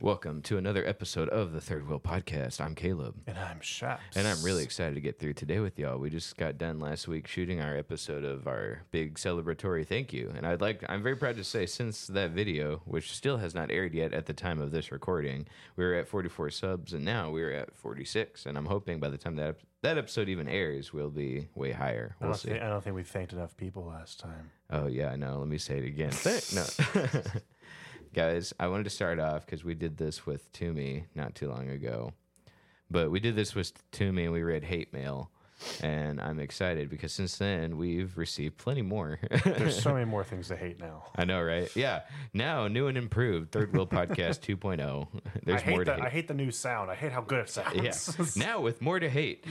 Welcome to another episode of the Third Wheel Podcast. I'm Caleb. And I'm Shaps. And I'm really excited to get through today with y'all. We just got done last week shooting our episode of our big celebratory thank you. And I'd like I'm very proud to say since that video, which still has not aired yet at the time of this recording, we were at 44 subs and now we're at 46. And I'm hoping by the time that that episode even airs, we'll be way higher. I We'll don't, see. think, I don't think we thanked enough people last time. Oh yeah, I know. Let me say it again. No, guys, I wanted to start off because we did this with Toomey not too long ago, but we did this with Toomey and we read hate mail, and I'm excited because since then we've received plenty more. There's so many more things to hate now. I know, right? Yeah. Now, new and improved Third Wheel Podcast 2.0. There's I hate more the to I hate. hate the new sound. I hate how good it sounds. Yeah. sounds. now with more to hate.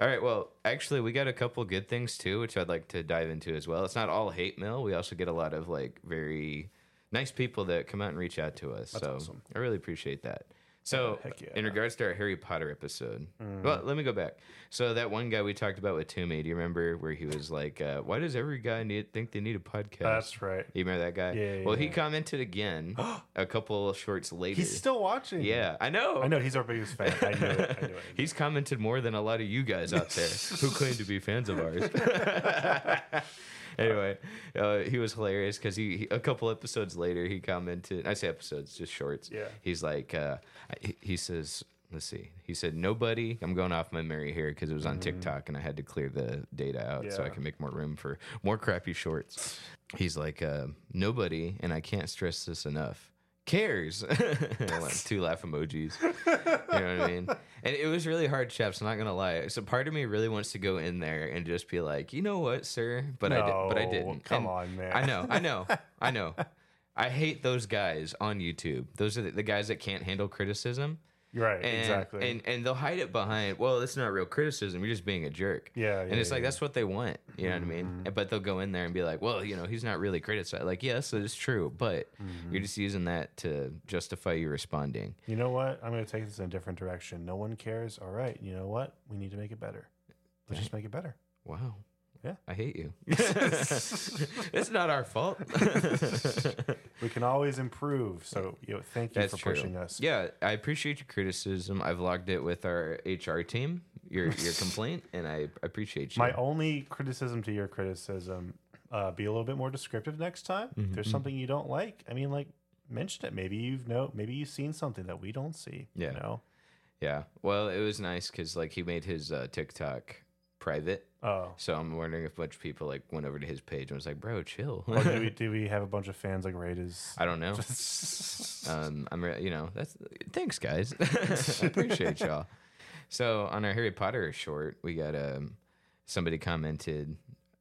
All right. Well, actually, we got a couple good things too, which I'd like to dive into as well. It's not all hate mail. We also get a lot of like very nice people that come out and reach out to us. so awesome. I really appreciate that. So, heck yeah. in regards to our Harry Potter episode, well, let me go back. So that one guy we talked about with Toomey, do you remember where he was like, uh, "Why does every guy need think they need a podcast?" That's right. You remember that guy? Yeah, yeah, well, he commented again a couple of shorts later. He's still watching. yeah, I know. I know he's our biggest fan. I knew it. I knew it. He's commented more than a lot of you guys out there who claim to be fans of ours. anyway, uh, he was hilarious because he, he- a couple episodes later he commented. I say episodes, just shorts. Yeah. He's like, uh, he, he says, let's see. He said nobody. I'm going off my memory here because it was on TikTok and I had to clear the data out so I can make more room for more crappy shorts. He's like, uh, nobody, and I can't stress this enough. Cares. Two laugh emojis. You know what I mean? And it was really hard, Shaps. I'm not gonna lie. So part of me really wants to go in there and just be like, you know what, sir? But I did, but I No, didn't. come And on, man. I know, I know, I know. I hate those guys on YouTube. Those are the, the guys that can't handle criticism. Right. And, exactly. And and they'll hide it behind. Well, it's not real criticism. You're just being a jerk. Yeah, And yeah, it's like yeah. that's what they want. You know what I mean? But they'll go in there and be like, well, you know, he's not really criticized. Like, yes, it is true, but Mm-hmm. you're just using that to justify you responding. you know what? I'm going to take this in a different direction. No one cares. All right. You know what? We need to make it better. Let's just make it better. Wow. Yeah. I hate you. it's not our fault. We can always improve. So, you know, thank you That's for true. pushing us. Yeah, I appreciate your criticism. I've logged it with our HR team, your your complaint, and I appreciate you. My only criticism to your criticism, uh, be a little bit more descriptive next time. Mm-hmm, If there's something you don't like, I mean, like mention it. Maybe you've know, maybe you've seen something that we don't see. Yeah. You know. yeah. Well, it was nice because like he made his uh, TikTok private, Oh. so I'm wondering if a bunch of people like went over to his page and was like, "Bro, chill." Or do we do we have a bunch of fans like his? I don't know. Um, I'm, re- you know, that's thanks, guys. I appreciate y'all. So on our Harry Potter short, we got um, somebody commented.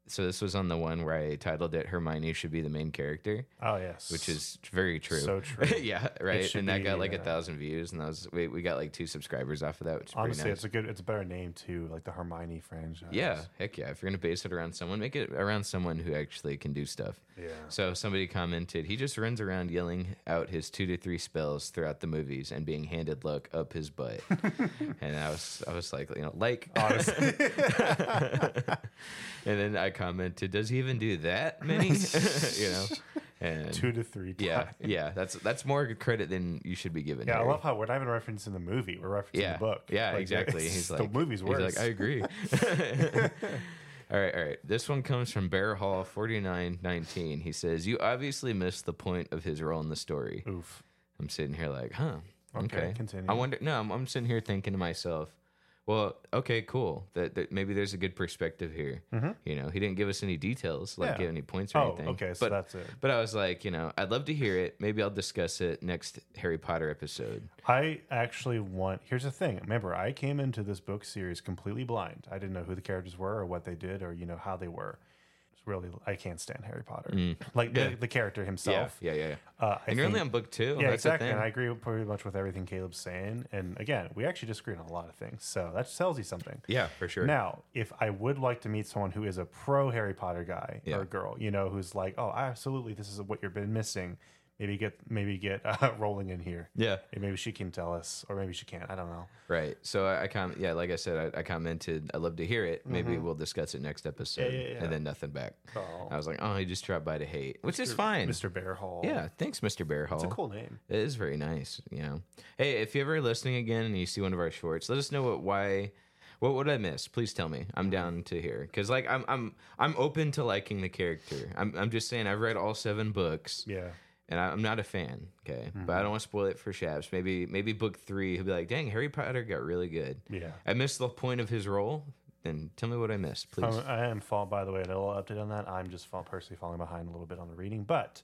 So this was on the one where I titled it "Hermione should be the main character," oh yes. which is very true. So true. yeah, right. And that be, got like a uh, thousand views, and that was we, we got like two subscribers off of that, which is honestly nice. it's a good it's a better name too, like the Hermione franchise. Yeah, heck yeah. If you're gonna base it around someone, make it around someone who actually can do stuff. Yeah. So somebody commented, he just runs around yelling out his two to three spells throughout the movies and being handed luck up his butt. and I was I was like, you know, like Honestly. and then I commented, does he even do that many? you know? And Two to three. yeah, times. yeah, that's that's more credit than you should be given. Yeah, I love how we're not even referencing the movie; we're referencing yeah, the book. Yeah, Like, exactly. it's- He's the like movie's he's worse. like, I agree. all right, all right. This one comes from Bear Hall forty nine nineteen. He says, "You obviously missed the point of his role in the story." Oof. I'm sitting here like, huh? Okay, Okay, continue. I wonder. No, I'm, I'm sitting here thinking to myself, well, okay, cool. That, that maybe there's a good perspective here. You know, he didn't give us any details, like Mm-hmm. Yeah. give any points or Oh, anything. okay, so but, that's it. But I was like, you know, I'd love to hear it. Maybe I'll discuss it next Harry Potter episode. I actually want. Here's the thing. Remember, I came into this book series completely blind. I didn't know who the characters were or what they did or you know how they were. Really, I can't stand Harry Potter. Like Mm. Yeah. the, the character himself. Yeah, yeah, yeah. Uh, I and you're only on book two. Yeah, That's exactly. And. I agree pretty much with everything Caleb's saying. And again, we actually disagree on a lot of things. So that tells you something. yeah, for sure. Now, if I would like to meet someone who is a pro Harry Potter guy Yeah. or girl, you know, who's like, oh, absolutely, this is what you've been missing, maybe get maybe get uh, rolling in here. Yeah. And maybe she can tell us, or maybe she can't. I don't know. Right. So I, I com- yeah, like I said, I, I commented. I'd love to hear it. Maybe we'll discuss it next episode. Mm-hmm. Yeah, yeah, yeah. And then nothing back. Oh. I was like, oh, he just dropped by to hate, which is fine. Mr. Bear Hall. Yeah. Thanks, Mr. Bear Hall. it's a cool name. It is very nice. You know. Hey, if you're ever listening again and you see one of our shorts, let us know what why. What would I miss? Please tell me. I'm down to hear because like I'm I'm I'm open to liking the character. I'm I'm just saying I've read all seven books Yeah. And I'm not a fan. Okay, but Mm-hmm. I don't want to spoil it for Shaps. Maybe maybe book three, he'll be like, "Dang, Harry Potter got really good." Yeah. I missed the point of his role. Then tell me what I missed, please. Um, I am fall. By the way, a little update on that. I'm just fall, personally falling behind a little bit on the reading, but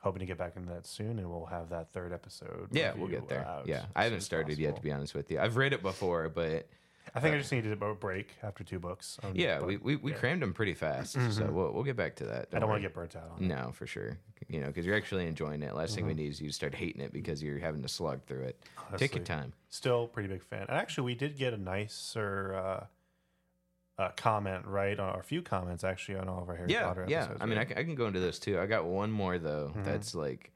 hoping to get back into that soon, and we'll have that third episode. yeah, we'll get there. Yeah, I haven't started yet, to be honest with you. I've read it before, but I think I just needed a break after two books. Um, yeah, but we we, we crammed them pretty fast, so we'll we'll get back to that. I don't want to get burnt out on it. No, for sure. You know, because you're actually enjoying it. Last thing Mm-hmm. we need is you start hating it because you're having to slog through it. Take your time. Still pretty big fan. And actually, we did get a nicer uh, uh, comment, right? Or a few comments actually on all of our Harry yeah, Potter yeah. episodes. I mean, I can, I can go into this too. I got one more though. Mm-hmm. That's like,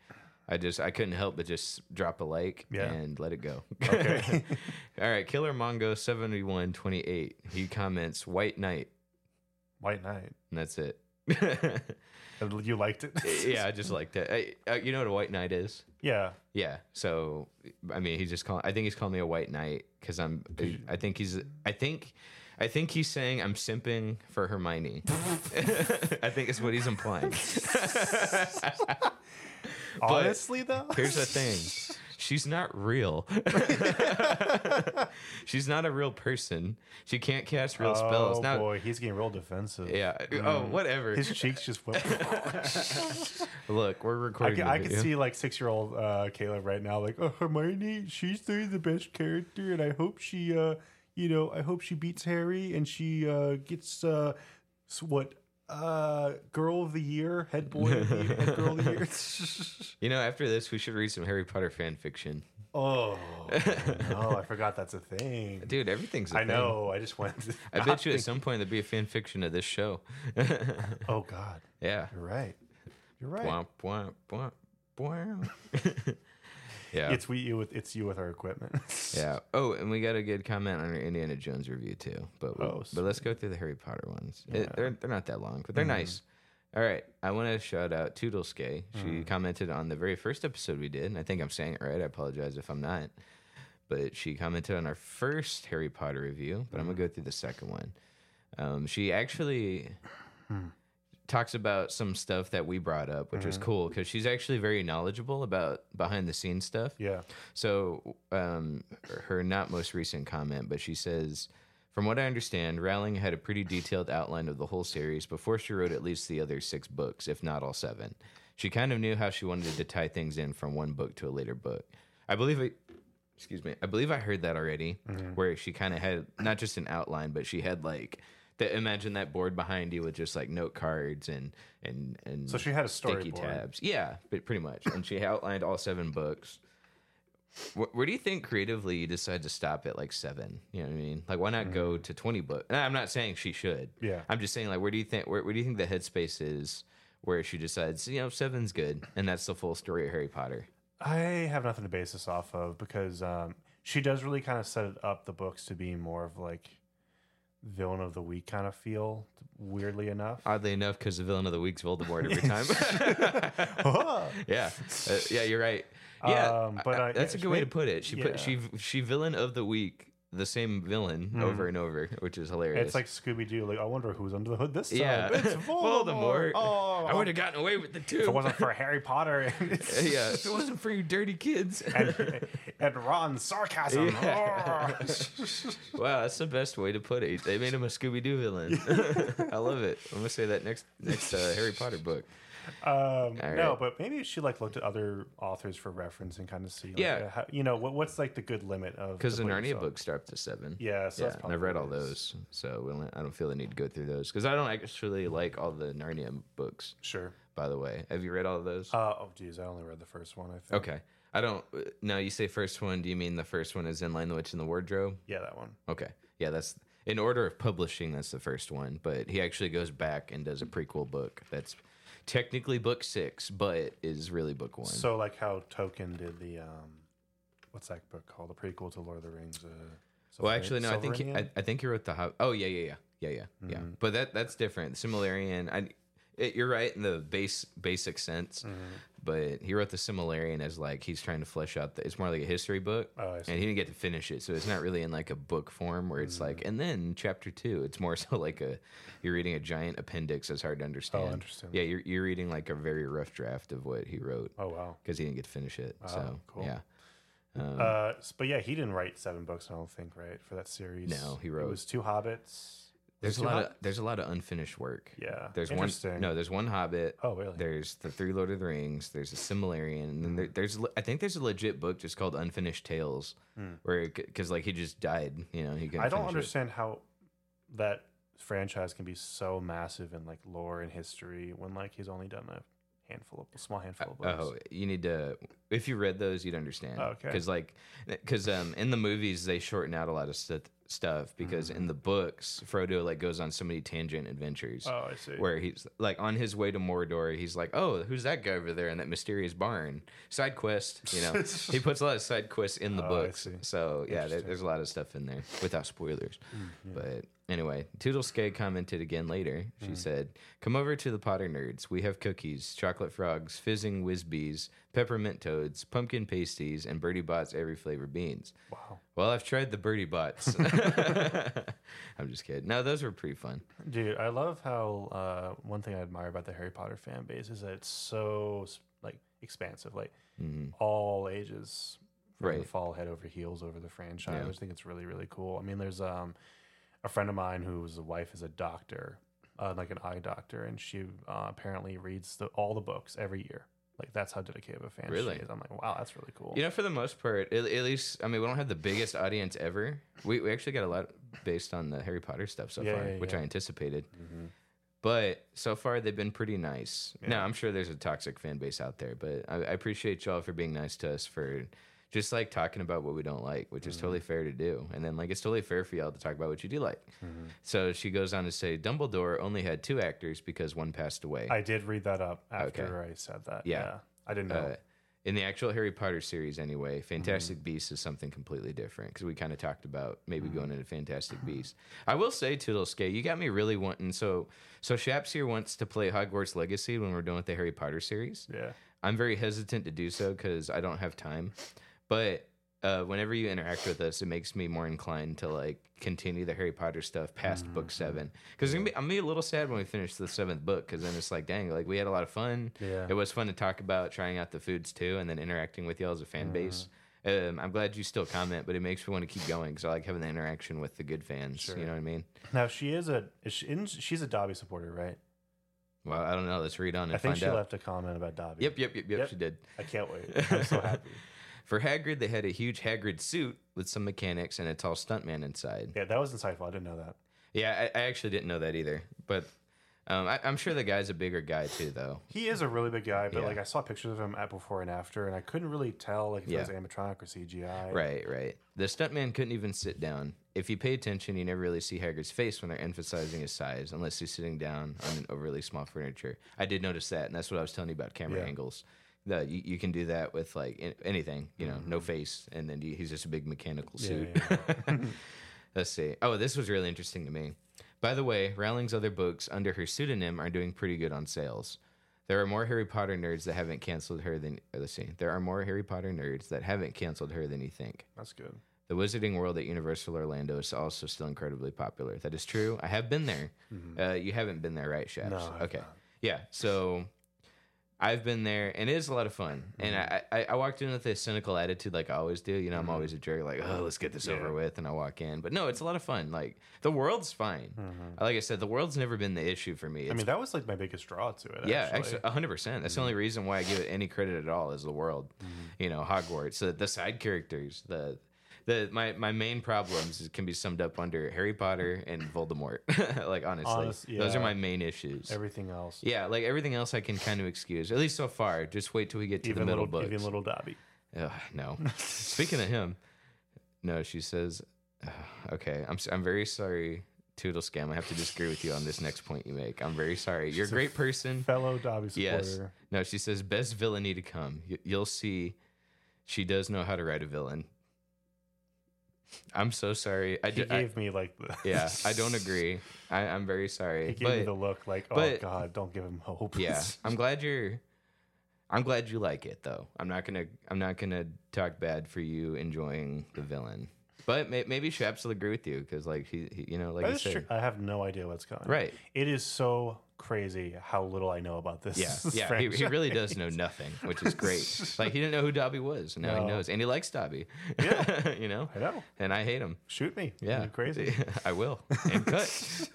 I just I couldn't help but just drop a like Yeah. and let it go. Okay. All right, Killer Mongo seventy one twenty eight. He comments White Knight, White Knight. and that's it. You liked it? yeah, I just liked it. I, uh, you know what a White Knight is? yeah. Yeah. So I mean, he's just calling. I think he's calling me a White Knight because I'm. I think he's. I think. I think he's saying I'm simping for Hermione. I think is what he's implying. Honestly, though, Here's the thing. She's not real. She's not a real person. She can't cast real spells. Oh Now, boy, he's getting real defensive. yeah. Oh, whatever. His cheeks just went. Look, we're I recording. can, the I can video. see like six year old uh, Caleb right now, like, oh, Hermione, she's the the best character, and I hope she, uh, you know, I hope she beats Harry and she uh, gets uh, s- what uh, girl of the year, head boy, of the year, head girl of the year. You know, after this, we should read some Harry Potter fan fiction. oh no, I forgot that's a thing. Dude, everything's. a I thing. know. I just went. I bet you at some point there'd be a fan fiction of this show. Oh God, yeah. you're right. You're right. Womp, womp, womp, womp. Yeah. It's we you with it's you with our equipment. yeah. Oh, and we got a good comment on our Indiana Jones review too. But we'll, Oh, but let's go through the Harry Potter ones. Yeah. Mm-hmm. they're they're not that long, but they're nice. All right. I want to shout out Toodleskay. She Mm. commented on the very first episode we did, and I think I'm saying it right. I apologize if I'm not. But she commented on our first Harry Potter review, but I'm Mm. gonna go through the second one. Um, she actually Hmm. Talks about some stuff that we brought up, which was Mm-hmm. cool because she's actually very knowledgeable about behind the scenes stuff. yeah. So, um, her not most recent comment, but she says, from what I understand, Rowling had a pretty detailed outline of the whole series before she wrote at least the other six books, if not all seven. She kind of knew how she wanted to tie things in from one book to a later book. I believe it. Excuse me. I believe I heard that already, where she kind of had not just an outline, but she had like. Imagine that board behind you with just like note cards and and and So she had a sticky storyboard. tabs. Yeah, but pretty much. And she outlined all seven books. Where, where do you think creatively you decide to stop at like seven? You know what I mean? Like, why not go to twenty books? And I'm not saying she should. Yeah. I'm just saying like, where do you think where, where do you think the headspace is where she decides you know seven's good and that's the full story of Harry Potter? I have nothing to base this off of because um, she does really kind of set it up the books to be more of like villain of the week kind of feel. Weirdly enough, Oddly enough, because the villain of the week's Voldemort every time. yeah, uh, yeah, you're right. Yeah, Um, but I- that's a good way to put it. She put she she villain of the week, the same villain over and over, which is hilarious. it's like Scooby Doo. Like, I wonder who's under the hood this time. yeah, it's Voldemort. Voldemort. Oh, I would have gotten away with the two. if it wasn't for Harry Potter and, yeah, if it wasn't for you dirty kids. and, and Ron's sarcasm. Yeah. Oh. wow, that's the best way to put it. They made him a Scooby Doo villain. I love it. I'm gonna say that next next uh, Harry Potter book. Um, All no, but maybe she like looked at other authors for reference and kind of see. Like, Yeah. uh, how, you know, what, what's like the good limit of Because the book Narnia books start to seven. Yeah, so yeah, and I've read all probably what it is. those, so I don't feel the need to go through those because I don't actually like all the Narnia books. Sure. By the way, have you read all of those? Uh, oh, geez, I only read the first one. I think. okay, I don't. Now you say first one. Do you mean the first one is in Lion the Witch in the Wardrobe? Yeah, that one. Okay, yeah, that's in order of publishing. That's the first one, but he actually goes back and does a prequel book. That's technically book six, but is really book one. So like how Tolkien did the um, what's that book called? The prequel to Lord of the Rings. Uh, well, actually, no. I think he, I? I think he wrote the. Hob- Oh yeah, yeah, yeah, yeah, yeah, yeah. Mhm. But that that's different. Silmarillion. I, it, you're right in the base basic sense, Mhm. But he wrote the Silmarillion as like he's trying to flesh out. The, it's more like a history book. Oh, and he didn't get to finish it so it's not really in like a book form where it's Mm-hmm. like and then chapter two it's more so like a you're reading a giant appendix that's hard to understand Oh, interesting. yeah you're, you're reading like a very rough draft of what he wrote Oh wow. because he didn't get to finish it so Oh, cool. yeah um, Uh, but yeah, he didn't write seven books. I don't think right for that series. No, he wrote. It was two Hobbits. There's a lot of there's a lot of unfinished work Yeah. there's one Interesting. no there's one hobbit Oh really? there's the three lord of the rings there's a Silmarillion and then there, there's i think there's a legit book just called unfinished tales Hmm. where because like he just died you know he I don't finish it. understand how that franchise can be so massive in like lore and history when like he's only done a handful of a small handful of books. Oh, you need to. If you read those, you'd understand. Oh, okay. Because like, because um, in the movies they shorten out a lot of st- stuff because Mm-hmm. in the books Frodo like goes on so many tangent adventures. Oh, I see. Where he's like on his way to Mordor, he's like, "Oh, who's that guy over there in that mysterious barn?" Side quest, you know. he puts a lot of side quests in the Oh, books, so yeah, there, there's a lot of stuff in there without spoilers. Mm, But anyway, Toodleskay commented again later. She Mm. said, Come over to the Potter Nerds. We have cookies, chocolate frogs, fizzing whizbees, peppermint toads, pumpkin pasties, and Bertie Botts every flavor beans. Wow. Well, I've tried the Bertie Botts. I'm just kidding. No, those were pretty fun. Dude, I love how uh, one thing I admire about the Harry Potter fan base is that it's so like expansive. Like Mhm. all ages Right. fall head over heels over the franchise. Yeah. I just think it's really really cool. I mean, there's um a friend of mine whose wife is a doctor, uh, like an eye doctor, and she uh, apparently reads the, all the books every year. Like that's how dedicated of a fan Really? she is. I'm like, wow, that's really cool. You know, for the most part, at, at least, I mean, we don't have the biggest audience ever. We, we actually got a lot based on the Harry Potter stuff so Yeah, far, yeah, which yeah. I anticipated. Mhm. But so far, they've been pretty nice. Now, I'm sure there's a toxic fan base out there, but I, I appreciate y'all for being nice to us for just like talking about what we don't like, which is totally Mm-hmm. fair to do. And then, like, it's totally fair for y'all to talk about what you do like. Mhm. So she goes on to say Dumbledore only had two actors because one passed away. I did read that up after I said that. Yeah. Yeah, I didn't know. uh, in the actual Harry Potter series, anyway, Fantastic Mm-hmm. Beasts is something completely different because we kind of talked about maybe Mm-hmm. going into Fantastic Beasts. I will say, Toodleskay, you got me really wanting. So, so Shaps here wants to play Hogwarts Legacy when we're done with the Harry Potter series. yeah. I'm very hesitant to do so because I don't have time. But uh, whenever you interact with us, it makes me more inclined to like continue the Harry Potter stuff past Mm-hmm. book seven. Because I'm gonna be a little sad when we finish the seventh book because then it's like, dang, like we had a lot of fun. Yeah. It was fun to talk about trying out the foods too, and then interacting with y'all as a fan Mm-hmm. base. Um, I'm glad you still comment, but it makes me want to keep going because I like having the interaction with the good fans. Sure. You know what I mean? Now she is a is she, she's a Dobby supporter, right? Well, I don't know. Let's read on and I think find she out. left a comment about Dobby. Yep, yep, yep, yep, Yep. She did. I can't wait. I'm so happy. For Hagrid, they had a huge Hagrid suit with some mechanics and a tall stuntman inside. Yeah, that was insightful. I didn't know that. Yeah, I, I actually didn't know that either. But um, I, I'm sure the guy's a bigger guy too, though. He is a really big guy, but Yeah. like I saw pictures of him at before and after, and I couldn't really tell like if Yeah. it was animatronic or CGI. Right, right. The stuntman couldn't even sit down. If you pay attention, you never really see Hagrid's face when they're emphasizing his size, unless he's sitting down on an overly small furniture. I did notice that, and that's what I was telling you about camera Yeah. angles. That you, you can do that with like anything, you know, Mm-hmm. no face, and then he's just a big mechanical suit. yeah, Let's see. Oh, this was really interesting to me. By the way, Rowling's other books under her pseudonym are doing pretty good on sales. There are more Harry Potter nerds that haven't canceled her than uh, let's see. There are more Harry Potter nerds that haven't canceled her than you think. That's good. The Wizarding World at Universal Orlando is also still incredibly popular. That is true. I have been there. Uh, you haven't been there, right, Shaps? Mm-hmm. No, okay. not. Yeah. So I've been there, and it is a lot of fun. And Mm-hmm. I, I, I walked in with a cynical attitude, like I always do. You know, I'm always a jerk, like, oh, let's get this Yeah. over with, and I walk in. But no, it's a lot of fun. Like the world's fine. Like I said, the world's never been the issue for me. Mm-hmm. I mean, that was like my biggest draw to it. yeah, actually. hundred percent. That's the only reason why I give it any credit at all is the world. You know, Hogwarts. So the side characters, the the my my main problems can be summed up under Harry Potter and Voldemort. like honestly, Honest- those are my main issues. everything else. yeah, like everything else I can kind of excuse. At least so far. Just wait till we get to even the middle little, books. even little Dobby. Ugh, no. Speaking of him, no, she says, okay, I'm, I'm very sorry Toodle scam. I have to disagree with you on this next point you make. I'm very sorry. You're a a great person. Fellow Dobby supporter. Yes. No, she says best villainy to come. Y- You'll see. She does know how to write a villain. I'm so sorry. I, He d- I- gave me like the yeah, I don't agree. I, I'm very sorry. He gave me the look like, oh but- god, don't give him hope. yeah, I'm glad you're. I'm glad you like it though. I'm not gonna. I'm not gonna talk bad for you enjoying the villain. But may, maybe Shaps will agree with you because, like, he, he, you know, like you said, true. I have no idea what's going. on. right? It is so crazy how little I know about this. Yeah, yeah. He, he really does know nothing, which is great. Like he didn't know who Dobby was, and now he knows, and he likes Dobby. Yeah. you know, I know. and I hate him. Shoot me. Yeah, You're crazy. I will. And cut.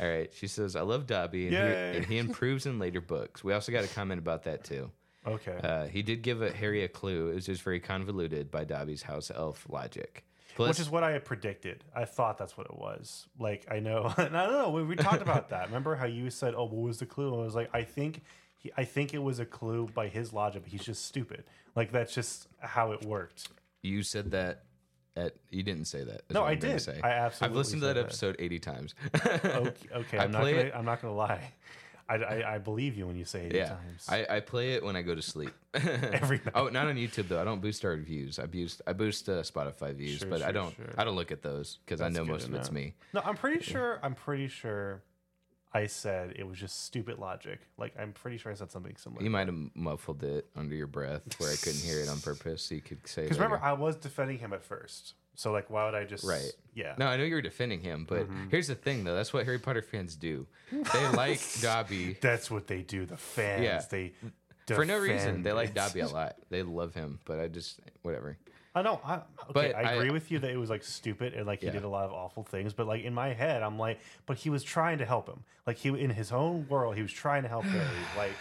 All right. She says, "I love Dobby, and, he, and he improves in later books." We also got a comment about that too. Okay. Uh, he did give a, Harry a clue. It was just very convoluted by Dobby's house elf logic. Which is what I had predicted. I thought that's what it was. Like I know, and I don't know. We, we talked about that. Remember how you said, "Oh, what was the clue?" And I was like, "I think, he, I think it was a clue by his logic. But he's just stupid. Like that's just how it worked." you said that. At you didn't say that. No, I did. Say. I absolutely I've listened to that that. episode eighty times. Okay, okay I'm not gonna. I'm not gonna lie. I, I, I believe you when you say it Yeah, times. I, I play it when I go to sleep. Every night. Oh, not on YouTube though. I don't boost our views. I boost I boost uh, Spotify views, Sure, but I don't sure. I don't look at those because I know most of it's me. No, I'm pretty sure. I'm pretty sure. I said it was just stupid logic. Like I'm pretty sure I said something similar. You might have muffled it under your breath where I couldn't hear it on purpose, so you could say. Because remember, I was defending him at first. So like, why would I just? Right. Yeah. No, I know you were defending him, but Mm-hmm. here's the thing, though. That's what Harry Potter fans do. They like Dobby That's what they do. The fans. Yeah. They. for no reason. They like. Dobby a lot. They love him, but I just whatever. I know. I, okay, But I I- agree with you that it was like stupid and like he Yeah. did a lot of awful things. But like in my head, I'm like, but he was trying to help him. Like he in his own world, he was trying to help Harry. Like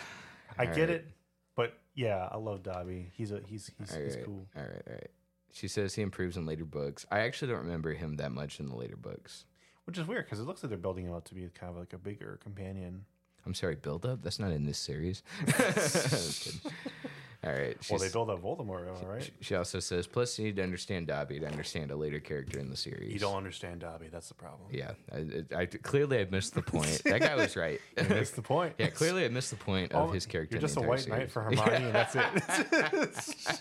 I All get right. it, but yeah, I love Dobby. He's a he's he's, All he's cool. all right, all right. She says he improves in later books. I actually don't remember him that much in the later books. Which is weird because it looks like they're building him up to be kind of like a bigger companion. I'm sorry, build up. That's not in this series. Just all right. Well, they build up Voldemort, all right. She also says, plus you need to understand Dobby to understand a later character in the series. You don't understand Dobby. That's the problem. Yeah, I, I, clearly I missed the point. That guy was right. Missed the point. yeah, clearly I missed the point of Oh, his character. You're in just the a entire white knight for Hermione, and that's it.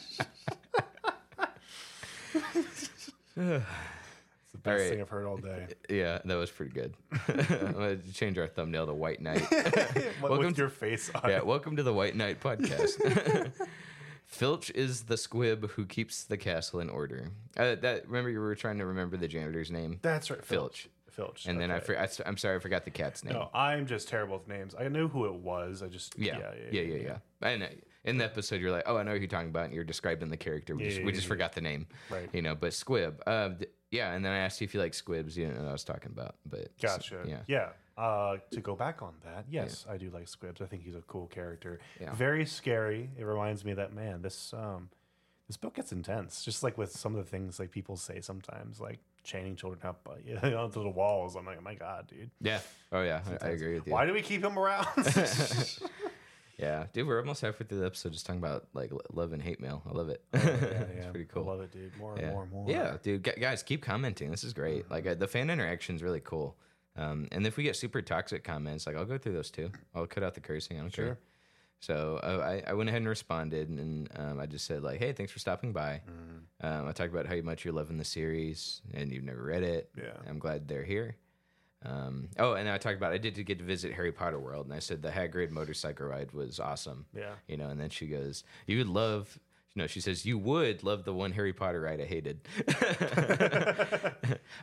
It's the best Alright. thing I've heard all day. Yeah, that was pretty good. I'm gonna change our thumbnail to White Knight. Welcome with your face on yeah, welcome to the White Knight podcast. Filch is the squib who keeps the castle in order. Uh, that remember you were trying to remember the janitor's name, That's right. Filch. Filch. and then I, for, I I'm sorry I forgot the cat's name. No, I'm just terrible with names. I knew who it was. I just Yeah, yeah, yeah, yeah. I know. In the episode, you're like, "Oh, I know who you're talking about," and you're describing the character. We Yeah, just, yeah, we yeah, just forgot the name, Right. You know, but Squib, uh, th- yeah. And then I asked you if you like squibs. You didn't know what I was talking about, but Gotcha. yeah, Yeah. Uh, to go back on that, yes, I do like Squibs. I think he's a cool character. Yeah. Very scary. It reminds me that man, this um, this book gets intense. Just like with some of the things like people say sometimes, like chaining children up uh, you know, onto the walls. I'm like, oh my god, dude. yeah. Oh yeah, I, I agree with you. Why do we keep him around? Yeah, dude, we're almost halfway through the episode just talking about like love and hate mail. I love it. yeah, it's yeah. pretty I cool. love it, dude. More and yeah. more and more. Yeah, dude, guys, keep commenting. This is great. Like uh, the fan interaction is really cool. Um, and if we get super toxic comments, like I'll go through those too. I'll cut out the cursing. I don't care. Sure. So uh, I, I went ahead and responded, and um, I just said like, "Hey, thanks for stopping by." Mm-hmm. Um, I talked about how much you're loving the series, and you've never read it. Yeah. I'm glad they're here. Um, oh, and I talked about I did get to visit Harry Potter World, and I said the Hagrid motorcycle ride was awesome. Yeah. You know, and then she goes, "You would love." You know, she says you would love the one Harry Potter ride I hated.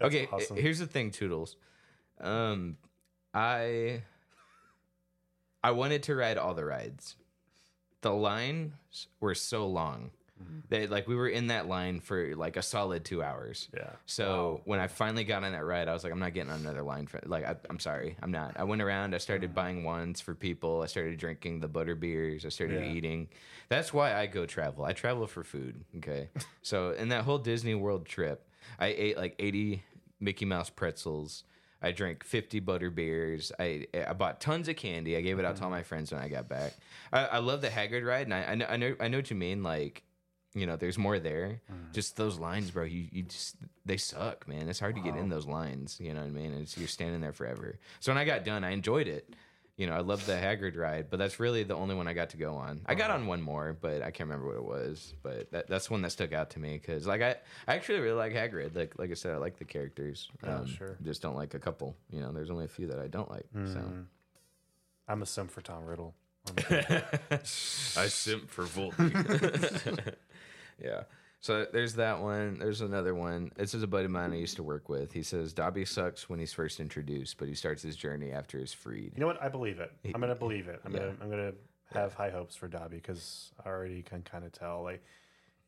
okay, awesome. here's the thing, Toodles. Um, I I wanted to ride all the rides. The lines were so long. Mm-hmm. They like we were in that line for like a solid two hours. Yeah. So when I finally got on that ride, I was like, I'm not getting on another line. For, like, I, I'm sorry, I'm not. I went around. I started buying wands for people. I started drinking the butter beers. I started Yeah. eating. That's why I go travel. I travel for food. Okay. so in that whole Disney World trip, I ate like 80 Mickey Mouse pretzels. I drank 50 butter beers. I I bought tons of candy. I gave it out to all my friends when I got back. I, I love the Hagrid ride, and I, I know I know I know what you mean. Like you know, there's more there. Mm-hmm. Just those lines, bro. You you just they suck, man. It's hard to get in those lines. You know what I mean? It's, you're standing there forever. So when I got done, I enjoyed it. You know, I loved the Hagrid ride, but that's really the only one I got to go on. I got uh-huh. on one more, but I can't remember what it was. But that, that's one that stuck out to me because, like, I, I actually really like Hagrid. Like, like I said, I like the characters. Um, Oh, sure. Just don't like a couple. You know, there's only a few that I don't like. So mm-hmm. I'm a simp for Tom Riddle. I simp for Volpe. yeah. So there's that one. There's another one. This is a buddy of mine I used to work with. He says Dobby sucks when he's first introduced, but he starts his journey after he's freed. You know what? I believe it. I'm gonna believe it. I'm Yeah. gonna I'm gonna have high hopes for Dobby because I already can kind of tell like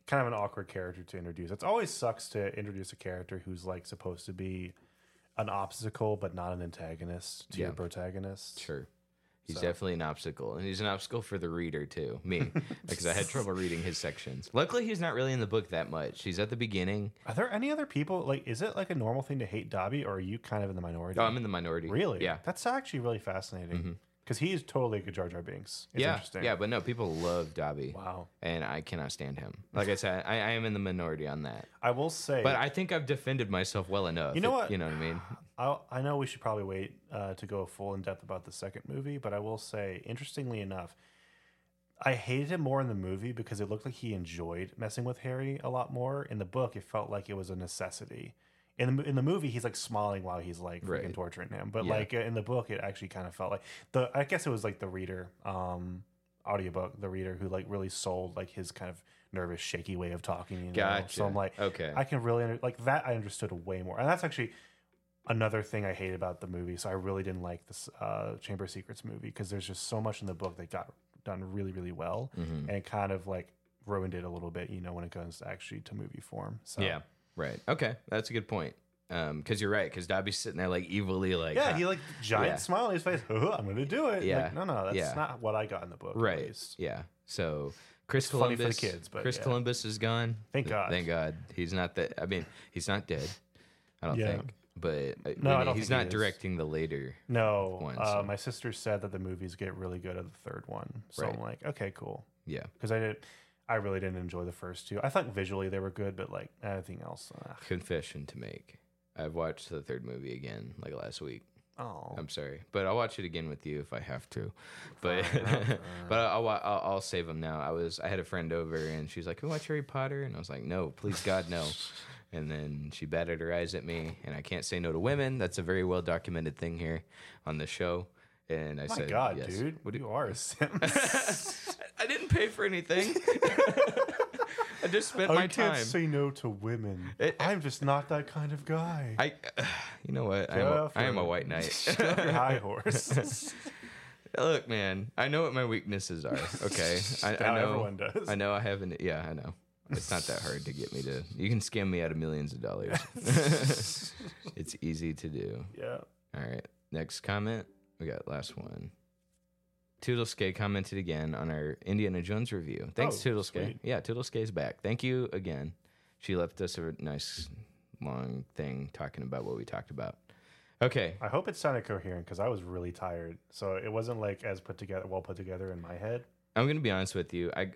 kind of an awkward character to introduce. It always sucks to introduce a character who's like supposed to be an obstacle but not an antagonist to Yeah. your protagonist. Sure. He's So- definitely an obstacle, and he's an obstacle for the reader too. Me, because I had trouble reading his sections. Luckily, he's not really in the book that much. He's at the beginning. Are there any other people like? Is it like a normal thing to hate Dobby, or are you kind of in the minority? Oh, I'm in the minority. really? Yeah. That's actually really fascinating mm-hmm. because he is totally a Jar Jar Binks. It's yeah. interesting. Yeah, but no, people love Dobby. Wow. And I cannot stand him. Like I said, I, I am in the minority on that. I will say, But I think I've defended myself well enough. You know what? You know what I mean? I I know we should probably wait uh, to go full in depth about the second movie, but I will say, interestingly enough, I hated him more in the movie because it looked like he enjoyed messing with Harry a lot more. In the book, it felt like it was a necessity. In the, in the movie, he's like smiling while he's like freaking Right. torturing him, but Yeah. like uh, in the book, it actually kind of felt like the. I guess it was like the reader, um, audiobook, the reader who like really sold like his kind of nervous, shaky way of talking. You know? Gotcha. So I'm like, okay. I can really under, like that. I understood way more, and that's actually another thing I hate about the movie. So I really didn't like this uh, Chamber of Secrets movie because there's just so much in the book that got done really, really well, Mhm. and it kind of like ruined it a little bit. You know, when it comes to actually to movie form. So Yeah. Right. Okay. That's a good point. Um, because you're right. Because Dobby's sitting there like evilly, like Yeah, "Ha." he like giant Yeah. smile on his face. Oh, I'm gonna do it. Yeah. Like, no, no, that's Yeah. not what I got in the book. right. Yeah. So Chris funny for the Columbus, kids, but Chris yeah. Columbus is gone. Thank God. Thank God. He's not that. I mean, he's not dead. I don't think. But uh, No, I mean, he's think he not directing the later. No, One, uh, so- my sister said that the movies get really good at the third one. So I'm like, okay, cool. Yeah. Because I did, I really didn't enjoy the first two. I thought visually they were good, but like everything else, ugh. Confession to make. I've watched the third movie again, like last week. oh, I'm sorry, but I'll watch it again with you if I have to. But but I'll, I'll I'll I'll save them now. I was I had a friend over and she's like, "Can we watch Harry Potter?" And I was like, "No, please God, no." And then she batted her eyes at me, and I can't say no to women. That's a very well documented thing here on the show. And I my said, God, yes. dude, What do you are a sim. I didn't pay for anything. I just spent I my can't time. say no to women. It- I'm just not that kind of guy. I, you know what? I am, a, I am a white knight. Your high horse. Look, man, I know what my weaknesses are. Okay, I, I know. everyone does. I know I haven't. Yeah, I know. It's not that hard to get me to. You can scam me out of millions of dollars. it's easy to do. yeah. All right. Next comment. We got last one. Toodleska commented again on our Indiana Jones review. Thanks, Oh, Toodleska. sweet. Yeah, Toodleska's back. Thank you again. She left us a nice long thing talking about what we talked about. Okay. I hope it sounded coherent because I was really tired, so it wasn't like as put together, well put together in my head. I'm gonna be honest with you. I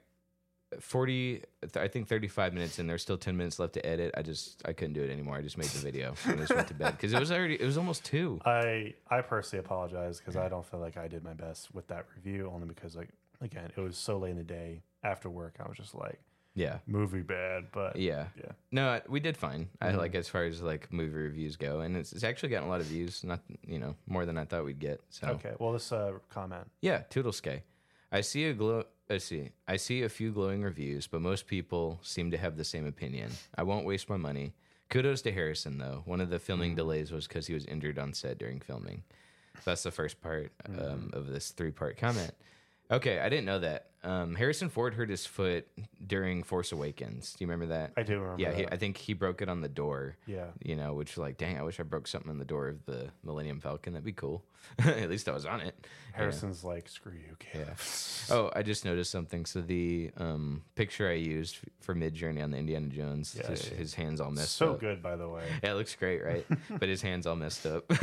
forty, I think thirty-five minutes, and there's still ten minutes left to edit. I just I couldn't do it anymore. I just made the video and just went to bed because it was already it was almost two. I I personally apologize because I don't feel like I did my best with that review, only because like again it was so late in the day after work. I was just like Yeah, movie bad, but yeah, yeah. No, we did fine. I Mhm. like as far as like movie reviews go, and it's, it's actually gotten a lot of views. Not you know more than I thought we'd get. So Okay, well this uh, comment. yeah, Toodleska. I see a glow. I see. I see a few glowing reviews, but most people seem to have the same opinion. I won't waste my money. Kudos to Harrison though. One of the filming delays was because he was injured on set during filming. That's the first part um, of this three-part comment. Okay, I didn't know that. Um, Harrison Ford hurt his foot during Force Awakens. Do you remember that? I do remember. yeah, he. I think he broke it on the door. yeah. You know, which like, dang, I wish I broke something on the door of the Millennium Falcon. That'd be cool. At least I was on it. Harrison's like screw you, kid. Yeah. Oh, I just noticed something. So the um, picture I used for Midjourney on the Indiana Jones, Yeah, yeah, yeah. his hands all messed so up. So good, by the way. Yeah, it looks great, right? but his hands all messed up. you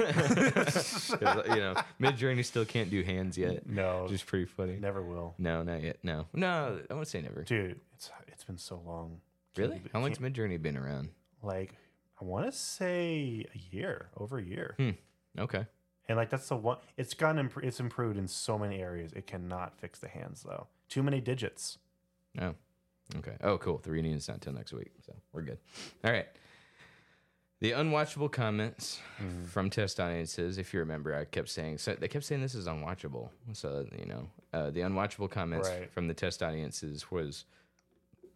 know, Midjourney still can't do hands yet. No, Just pretty funny. never will, No, not yet. No, no, I won't say never. dude. It's it's been so long. Really? How long's can't- Midjourney been around? Like I want to say a year, over a year. Hmm. Okay. And like that's the one. It's gotten imp- it's improved in so many areas. It cannot fix the hands though. Too many digits. Oh, okay. Oh, cool. The reunion's not until next week, so we're good. All right. The unwatchable comments Mm-hmm. from test audiences, if you remember, I kept saying so they kept saying this is unwatchable. So you know, uh, the unwatchable comments Right. from the test audiences was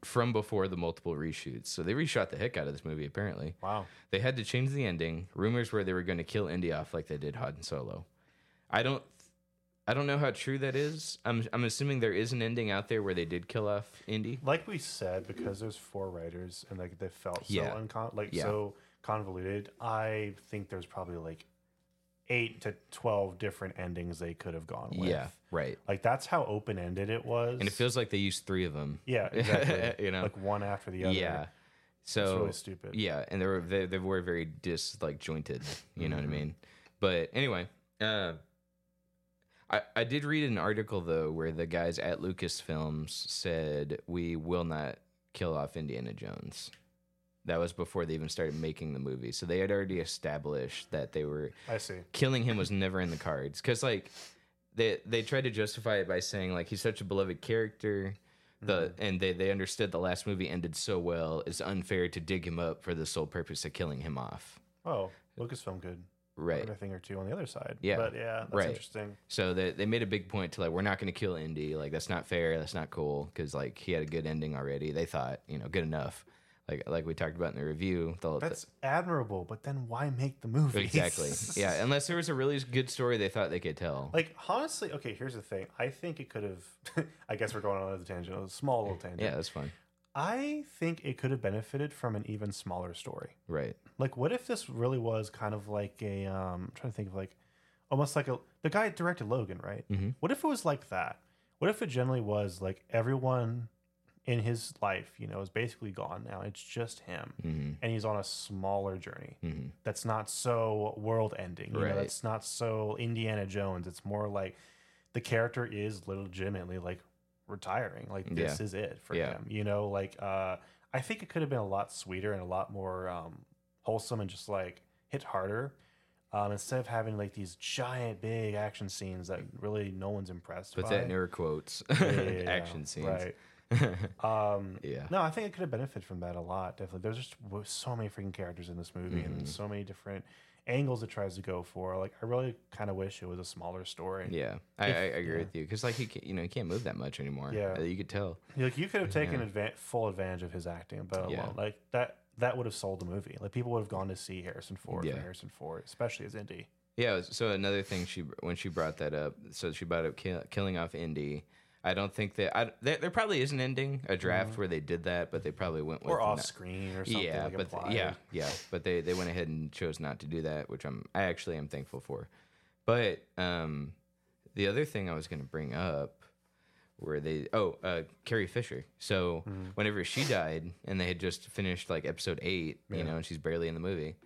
from before the multiple reshoots. So they reshot the heck out of this movie. Apparently, Wow. they had to change the ending. Rumors were they were going to kill Indy off like they did Han Solo. I don't. I don't know how true that is. I'm I'm assuming there is an ending out there where they did kill off Indy. Like we said, because there's four writers and like they felt so Yeah. uncon- like Yeah. so convoluted. I think there's probably like eight to twelve different endings they could have gone with. Yeah, right. Like that's how open ended it was. And it feels like they used three of them. yeah, exactly. you know. like one after the other. yeah. it's So really stupid. yeah, and they were they, they were very dis like jointed. You know what I mean? But anyway, uh, I I did read an article though where the guys at Lucasfilms said we will not kill off Indiana Jones. That was before they even started making the movie. So they had already established that they were I see. killing him was never in the cards because like they they tried to justify it by saying like he's such a beloved character the mm-hmm. and they they understood the last movie ended so well it's unfair to dig him up for the sole purpose of killing him off Oh, Lucasfilm could right a thing or two on the other side. Yeah. But yeah, that's Right. interesting. so they, they made a big point to like we're not going to kill indy like that's not fair that's not cool because like he had a good ending already they thought you know good enough like like we talked about in the review the, the- That's admirable, but then why make the movie? exactly yeah unless there was a really good story they thought they could tell Like honestly, okay. Here's the thing. I think it could have. I guess we're going on another tangent, a small little tangent. yeah that's fine. I think it could have benefited from an even smaller story. right Like, what if this really was kind of like a? Um, I'm trying to think of like, almost like a. The guy directed Logan, right? Mhm. What if it was like that? What if it generally was like everyone in his life, you know, is basically gone now. It's just him, hmm and he's on a smaller journey. hmm that's not so world ending. You Right. know, that's not so Indiana Jones. It's more like the character is legitimately like retiring. Like this Yeah. is it for Yeah. him. You know, like uh I think it could have been a lot sweeter and a lot more um wholesome and just like hit harder. Um, instead of having like these giant big action scenes that really no one's impressed Put by. that in air quotes. Yeah, Action scenes. Right. Um, Yeah. No, I think it could have benefited from that a lot. Definitely. There's just so many freaking characters in this movie Mhm. and so many different angles it tries to go for. Like, I really kind of wish it was a smaller story. Yeah, I, If- I, agree yeah. with you because like he can, you know he can't move that much anymore. Yeah. Uh, you could tell. Like, you could have taken Yeah. advan- full advantage of his acting, but Yeah. alone, like that. That would have sold the movie. Like people would have gone to see Harrison Ford Yeah. for Harrison Ford, especially as Indy. Yeah. So another thing she when she brought that up, so she brought up kill, killing off Indy. I don't think that I, there, there probably is an ending, a draft where they did that, but they probably went with Mm-hmm. Or off not- screen or something. yeah, like but yeah, yeah, but they they went ahead and chose not to do that, which I'm I actually am thankful for. But um, the other thing I was going to bring up where they oh uh, Carrie Fisher. So Mm-hmm. whenever she died, and they had just finished like episode eight, you know, and she's barely in the movie,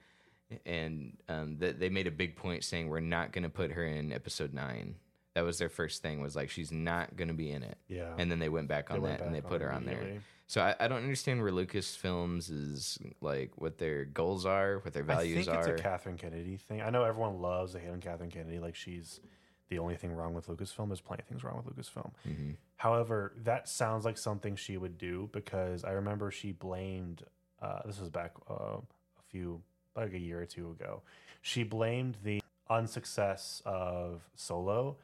and um, that they made a big point saying we're not going to put her in episode nine. That was their first thing was like she's not going to be in it, Yeah. and then they went back on went that and they put her on there. So I, I don't understand where Lucasfilms is like what their goals are, what their values I think are. it's a Catherine Kennedy thing. I know everyone loves the hate on Catherine Kennedy. Like she's the only thing wrong with Lucasfilm. There's plenty of things wrong with Lucasfilm. Mhm. However, that sounds like something she would do because I remember she blamed. Uh, this was back uh, a few, like a year or two ago. She blamed the unsuccess of Solo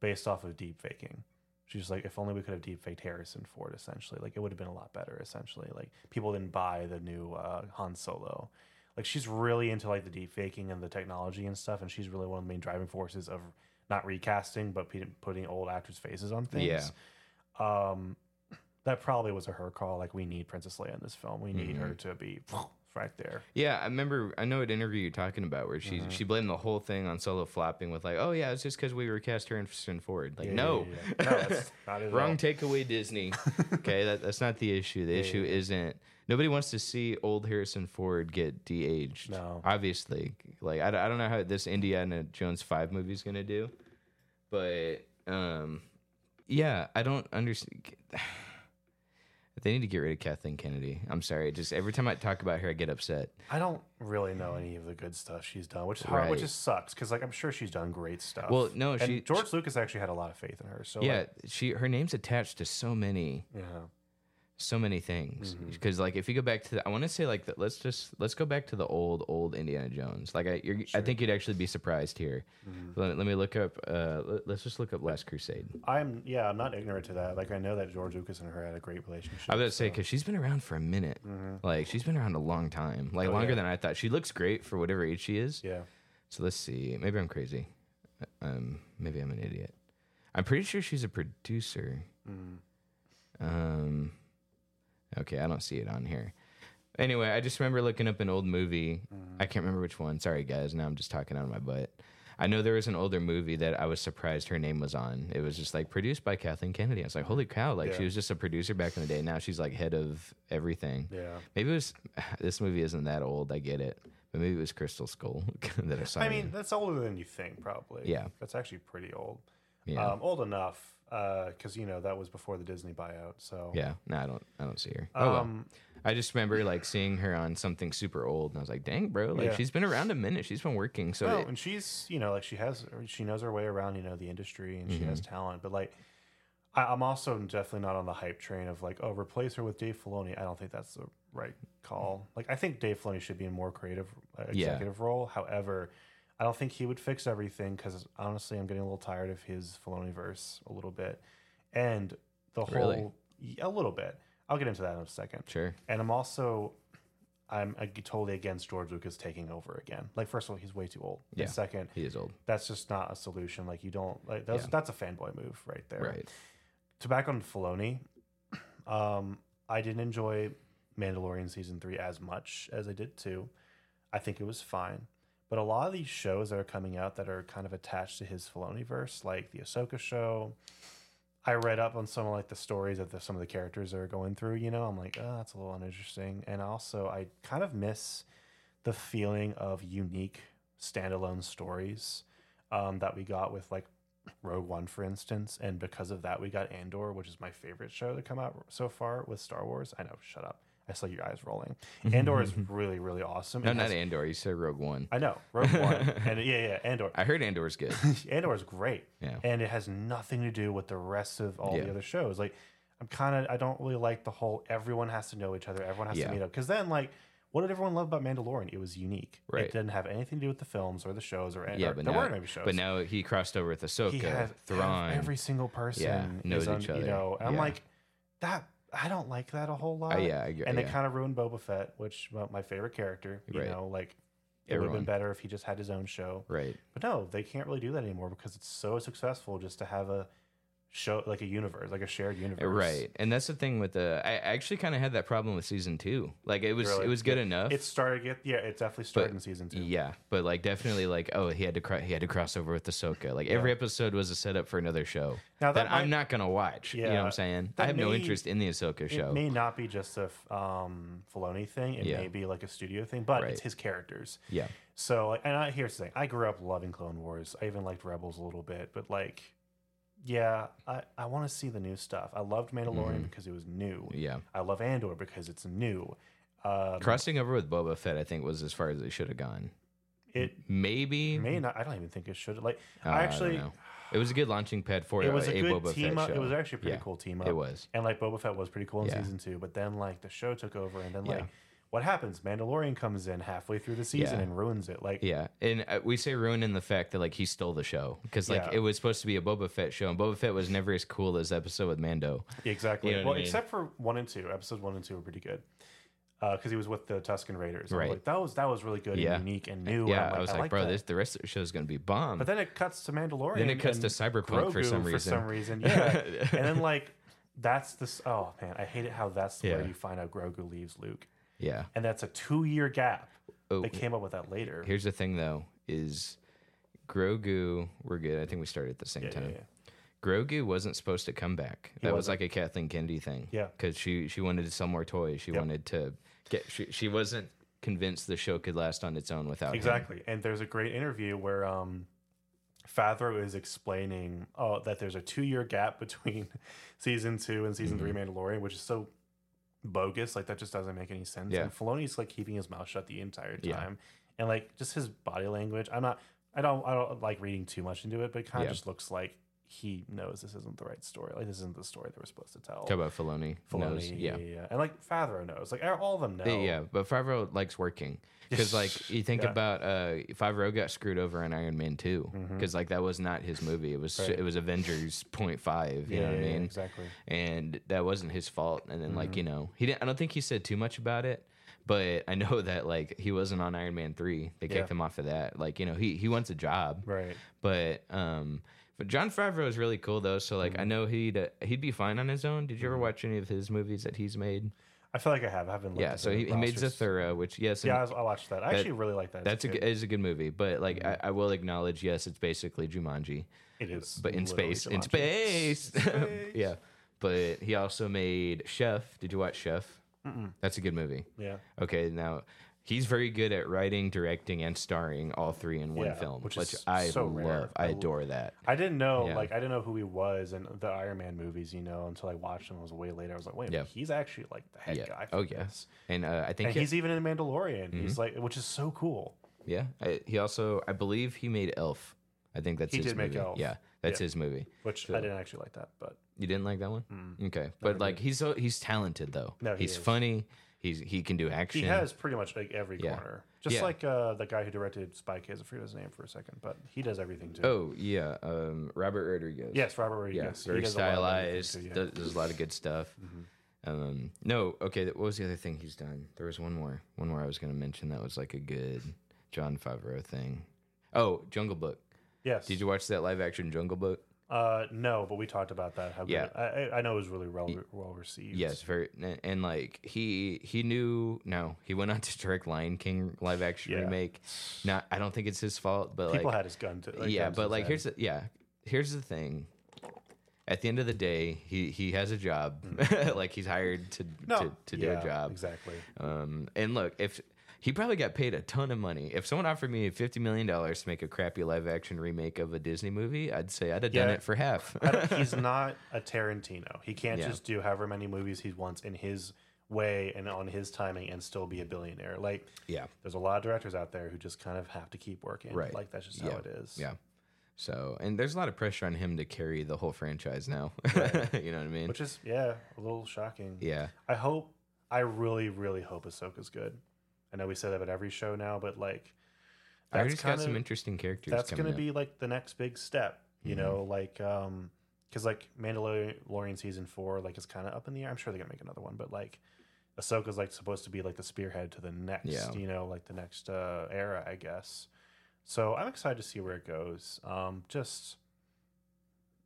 based off of deep faking. She's like, if only we could have deep faked Harrison Ford, essentially. Like, it would have been a lot better, essentially. Like, people didn't buy the new uh, Han Solo. Like, she's really into like the deep faking and the technology and stuff. And she's really one of the main driving forces of not recasting, but putting old actors' faces on things. Yeah. Um, that probably was a her call. Like, we need Princess Leia in this film. We need her to be right there. Yeah, I remember. I know an interview you're talking about where she she blamed the whole thing on Solo flopping with like, oh yeah, it's just because we recast her in Ford. Like, Yeah, no, yeah, yeah. No, wrong takeaway, Disney. okay, that, that's not the issue. The issue isn't. Nobody wants to see old Harrison Ford get de-aged. No. obviously. Like I, don't- I don't know how this Indiana Jones five movie is gonna do, but um, yeah, I don't understand. They need to get rid of Kathleen Kennedy. I'm sorry. Just every time I talk about her, I get upset. I don't really know any of the good stuff she's done, which is hard, which just sucks because like I'm sure she's done great stuff. Well, no, and she- George Lucas actually had a lot of faith in her. So Yeah, like, she her name's attached to so many yeah, so many things Mm-hmm. because like if you go back to the, i want to say like the, let's just let's go back to the old old indiana jones like i you're, i think you'd actually be surprised here Mm-hmm. let, let me look up uh let, us just look up last crusade I'm yeah, I'm not ignorant to that. Like I know that George Lucas and her had a great relationship. i was gonna say because she's been around for a minute like she's been around a long time like Mm-hmm. Oh, longer yeah. than i thought she looks great for whatever age she is yeah, so let's see maybe i'm crazy um maybe i'm an idiot i'm pretty sure she's a producer Mm. Um, okay, I don't see it on here. Anyway, I just remember looking up an old movie. Mm. I can't remember which one. Sorry, guys. Now I'm just talking out of my butt. I know there was an older movie that I was surprised her name was on. It was just like produced by Kathleen Kennedy. I was like, holy cow! Like she was just a producer back in the day. Now she's like head of everything. yeah. Maybe it was. This movie isn't that old. I get it, but maybe it was Crystal Skull that I saw. I mean, that's older than you think, probably. Yeah. that's actually pretty old. yeah, Um, old enough because you know that was before the Disney buyout. So yeah. No, I don't. I don't see her. Oh well. Um, I just remember like seeing her on something super old, and I was like, "Dang, bro! Like Yeah. she's been around a minute. She's been working." So no, it- and she's you know like she has she knows her way around you know the industry and she has Mm-hmm. talent, but like. I, I'm also definitely not on the hype train of like, oh, replace her with Dave Filoni. I don't think that's the right call. Like, I think Dave Filoni should be in more creative uh, Yeah. executive role. However, I don't think he would fix everything because honestly, I'm getting a little tired of his Filoniverse a little bit, and the Really? whole a little bit. I'll get into that in a second. sure, And I'm also, I'm totally against George Lucas taking over again. Like, first of all, he's way too old. Yeah. And second, he is old, that's just not a solution. Like, you don't like that's Yeah. that's a fanboy move right there. right? To back on Filoni, um, I didn't enjoy Mandalorian season three as much as I did two. I think it was fine. But a lot of these shows that are coming out that are kind of attached to his Filoniverse, like the Ahsoka show, I read up on some of like the stories that the, some of the characters are going through. You know, I'm like, oh, that's a little uninteresting. And also, I kind of miss the feeling of unique standalone stories um, that we got with like Rogue One, for instance. And because of that, we got Andor, which is my favorite show to come out so far with Star Wars. I know, shut up. I saw your eyes rolling. Mm-hmm, Andor is mm-hmm. really, really awesome. No, It not Andor. You said Rogue One. I know, Rogue One. and yeah, yeah, Andor. I heard Andor's good. Andor is great. Yeah. And it has nothing to do with the rest of all Yeah. the other shows. Like, I'm kind of, I don't really like the whole everyone has to know each other, everyone has Yeah. to meet up. Because then, like, what did everyone love about Mandalorian? It was unique. Right. It didn't have anything to do with the films or the shows or, Yeah, or but there now, weren't any shows. but now he crossed over with Ahsoka, he has Thrawn. every single person Yeah, knows is on, each You other. know, and I'm Yeah. like, that, I don't like that a whole lot. Uh, yeah, I and they kind of ruined Boba Fett, which well, my favorite character. You Right. know, like it would have been better if he just had his own show. right. But no, they can't really do that anymore because it's so successful just to have a show like a universe, like a shared universe. Right, and that's the thing with the. I actually kind of had that problem with season two. Like it was, Really? it was good Yeah. enough. It started get yeah, it definitely started in season two. Yeah, but like definitely like oh he had to cro- he had to cross over with Ahsoka. Like every episode was a setup for another show Now, that, that I'm not gonna watch. Yeah, you know what I'm saying? I have no interest in the Ahsoka show. It may not be just a um, Filoni thing. It Yeah. may be like a studio thing, but Right. it's his characters. yeah, So, like, and I, here's the thing: I grew up loving Clone Wars. I even liked Rebels a little bit, but like, yeah, I, I want to see the new stuff. I loved Mandalorian because it was new. Yeah. I love Andor because it's new. Um, Crossing over with Boba Fett, I think, was as far as it should have gone. it Maybe. may not. I don't even think it should. Like, Uh, I actually, know. it was a good launching pad for it was a, a good Boba team Fett up. show. It was actually a pretty Yeah, cool team up. It was. And like Boba Fett was pretty cool in Yeah. season two, but then like the show took over, and then Yeah. What happens? Mandalorian comes in halfway through the season Yeah. and ruins it. Like, Yeah, and uh, we say ruining the fact that like he stole the show because like Yeah. it was supposed to be a Boba Fett show, and Boba Fett was never as cool as episode with Mando. exactly. You know what well, I mean? except for one and two. Episodes one and two were pretty good because he was with the Tusken Raiders. I Right. like, that was that was really good Yeah. and unique and new. yeah, I'm I was like, bro, that." this the rest of the show is gonna be bomb. But then it cuts to Mandalorian. Then it cuts to and Cyberpunk for Grogu some reason. For some reason, yeah. and then like that's this. Oh man, I hate it how that's where you find out Grogu leaves Luke, yeah. and that's a two year gap. Oh, They came up with that later. here's the thing though: is Grogu? We're good. I think we started at the same yeah, yeah, time. yeah. Grogu wasn't supposed to come back. That was wasn't. like a Kathleen Kennedy thing. Yeah. because she she wanted to sell more toys. She Yep. wanted to get. She, she wasn't convinced the show could last on its own without him. Exactly. And there's a great interview where um Favreau is explaining oh that there's a two year gap between season two and season three Mm-hmm. Mandalorian, which is so bogus. Like that just doesn't make any sense. Yeah. And Filoni's like keeping his mouth shut the entire Yeah. time, and like just his body language. I'm not. I don't. I don't like reading too much into it, but it kind of Yeah. just looks like he knows this isn't the right story. Like this isn't the story they were supposed to tell. Talk about Filoni. Filoni, knows. yeah. Yeah. yeah, and like Favreau knows. Like all of them know. Yeah, Yeah, but Favreau likes working because, like, you think Yeah. about uh, Favreau got screwed over in Iron Man two because, like, that was not his movie. It was Mm-hmm. Right. it was Avengers point five. You Yeah, know what I mean? exactly. and that wasn't his fault. And then, like, Mm-hmm. you know, he didn't. I don't think he said too much about it, but I know that like he wasn't on Iron Man three. They kicked Yeah. him off of that. Like, you know, he he wants a job, Right. but um. But Jon Favreau is really cool though, so like Mm-hmm. I know he'd uh, he'd be fine on his own. Did you ever watch any of his movies that he's made? I feel like I have. I haven't. Yeah, so he, he made. Zathura, which yes, Yeah, I, I watched that. I actually really like that. that's a good, is a good movie, but like I, I will acknowledge, yes, it's basically Jumanji, It is, but in space, in Jumanji. space, yeah. But he also made Chef. Did you watch Chef? That's a good movie. Yeah. Okay, now he's very good at writing, directing, and starring all three in one Yeah, film, which which, is I so love. rare. I I- adore that. I didn't know, Yeah. like, I didn't know who he was in the Iron Man movies, you know, until I watched them. It was way later. I was like, wait, Yeah. he's actually like the head Yeah. guy. Oh yes. this. And uh, I think And he- he's even in Mandalorian. Mm-hmm. He's like, which is so cool. yeah. I, he also, I believe, he made Elf. I think that's He his did make movie. Elf. Yeah, that's Yeah. his movie. Which I didn't actually like that, but You didn't like that one? Okay, but like he's so he's talented though. No, he he's is. funny. He's he can do action. he has pretty much like every Yeah. corner. Just Yeah. like uh, the guy who directed Spy Kids. I forget his name for a second, but he does everything too. Oh yeah, um, Robert Rodriguez. yes, Robert yeah, Rodriguez. He very does a lot of everything stylized. too, yeah. does, does a lot of good stuff. Um, no, okay. What was the other thing he's done? There was one more. One more I was going to mention that was like a good Jon Favreau thing. Oh, Jungle Book. Yes. Did you watch that live action Jungle Book? Uh, no, but we talked about that. How Yeah. it- I, I know it was really well well received. Yes, very and, and like he he knew no, he went on to direct Lion King live action Yeah. remake. Not I don't think it's his fault, but people like had his gun to. Like, yeah, but like his here's the yeah, here's the thing. At the end of the day, he he has a job, like he's hired to Mm. no to, to do a job. exactly. Um, and look, if he probably got paid a ton of money, if someone offered me fifty million dollars to make a crappy live action remake of a Disney movie, I'd say I'd have done it for half. He's not a Tarantino. He can't Yeah. just do however many movies he wants in his way and on his timing and still be a billionaire. Like yeah, there's a lot of directors out there who just kind of have to keep working. Right. Like that's just Yeah. how it is. yeah. So, and there's a lot of pressure on him to carry the whole franchise now. you know what I mean? Which is yeah, a little shocking. yeah. I hope I really, really hope Ahsoka's good. I know we say that about every show now, but like I that's just got some interesting characters. that's gonna. Mm-hmm. be like the next big step. You know, like um because like Mandalorian season four, like is kind of up in the air. I'm sure they're gonna make another one, but like Ahsoka's like supposed to be like the spearhead to the next, Yeah. you know, like the next uh, era, I guess. So I'm excited to see where it goes. Um, just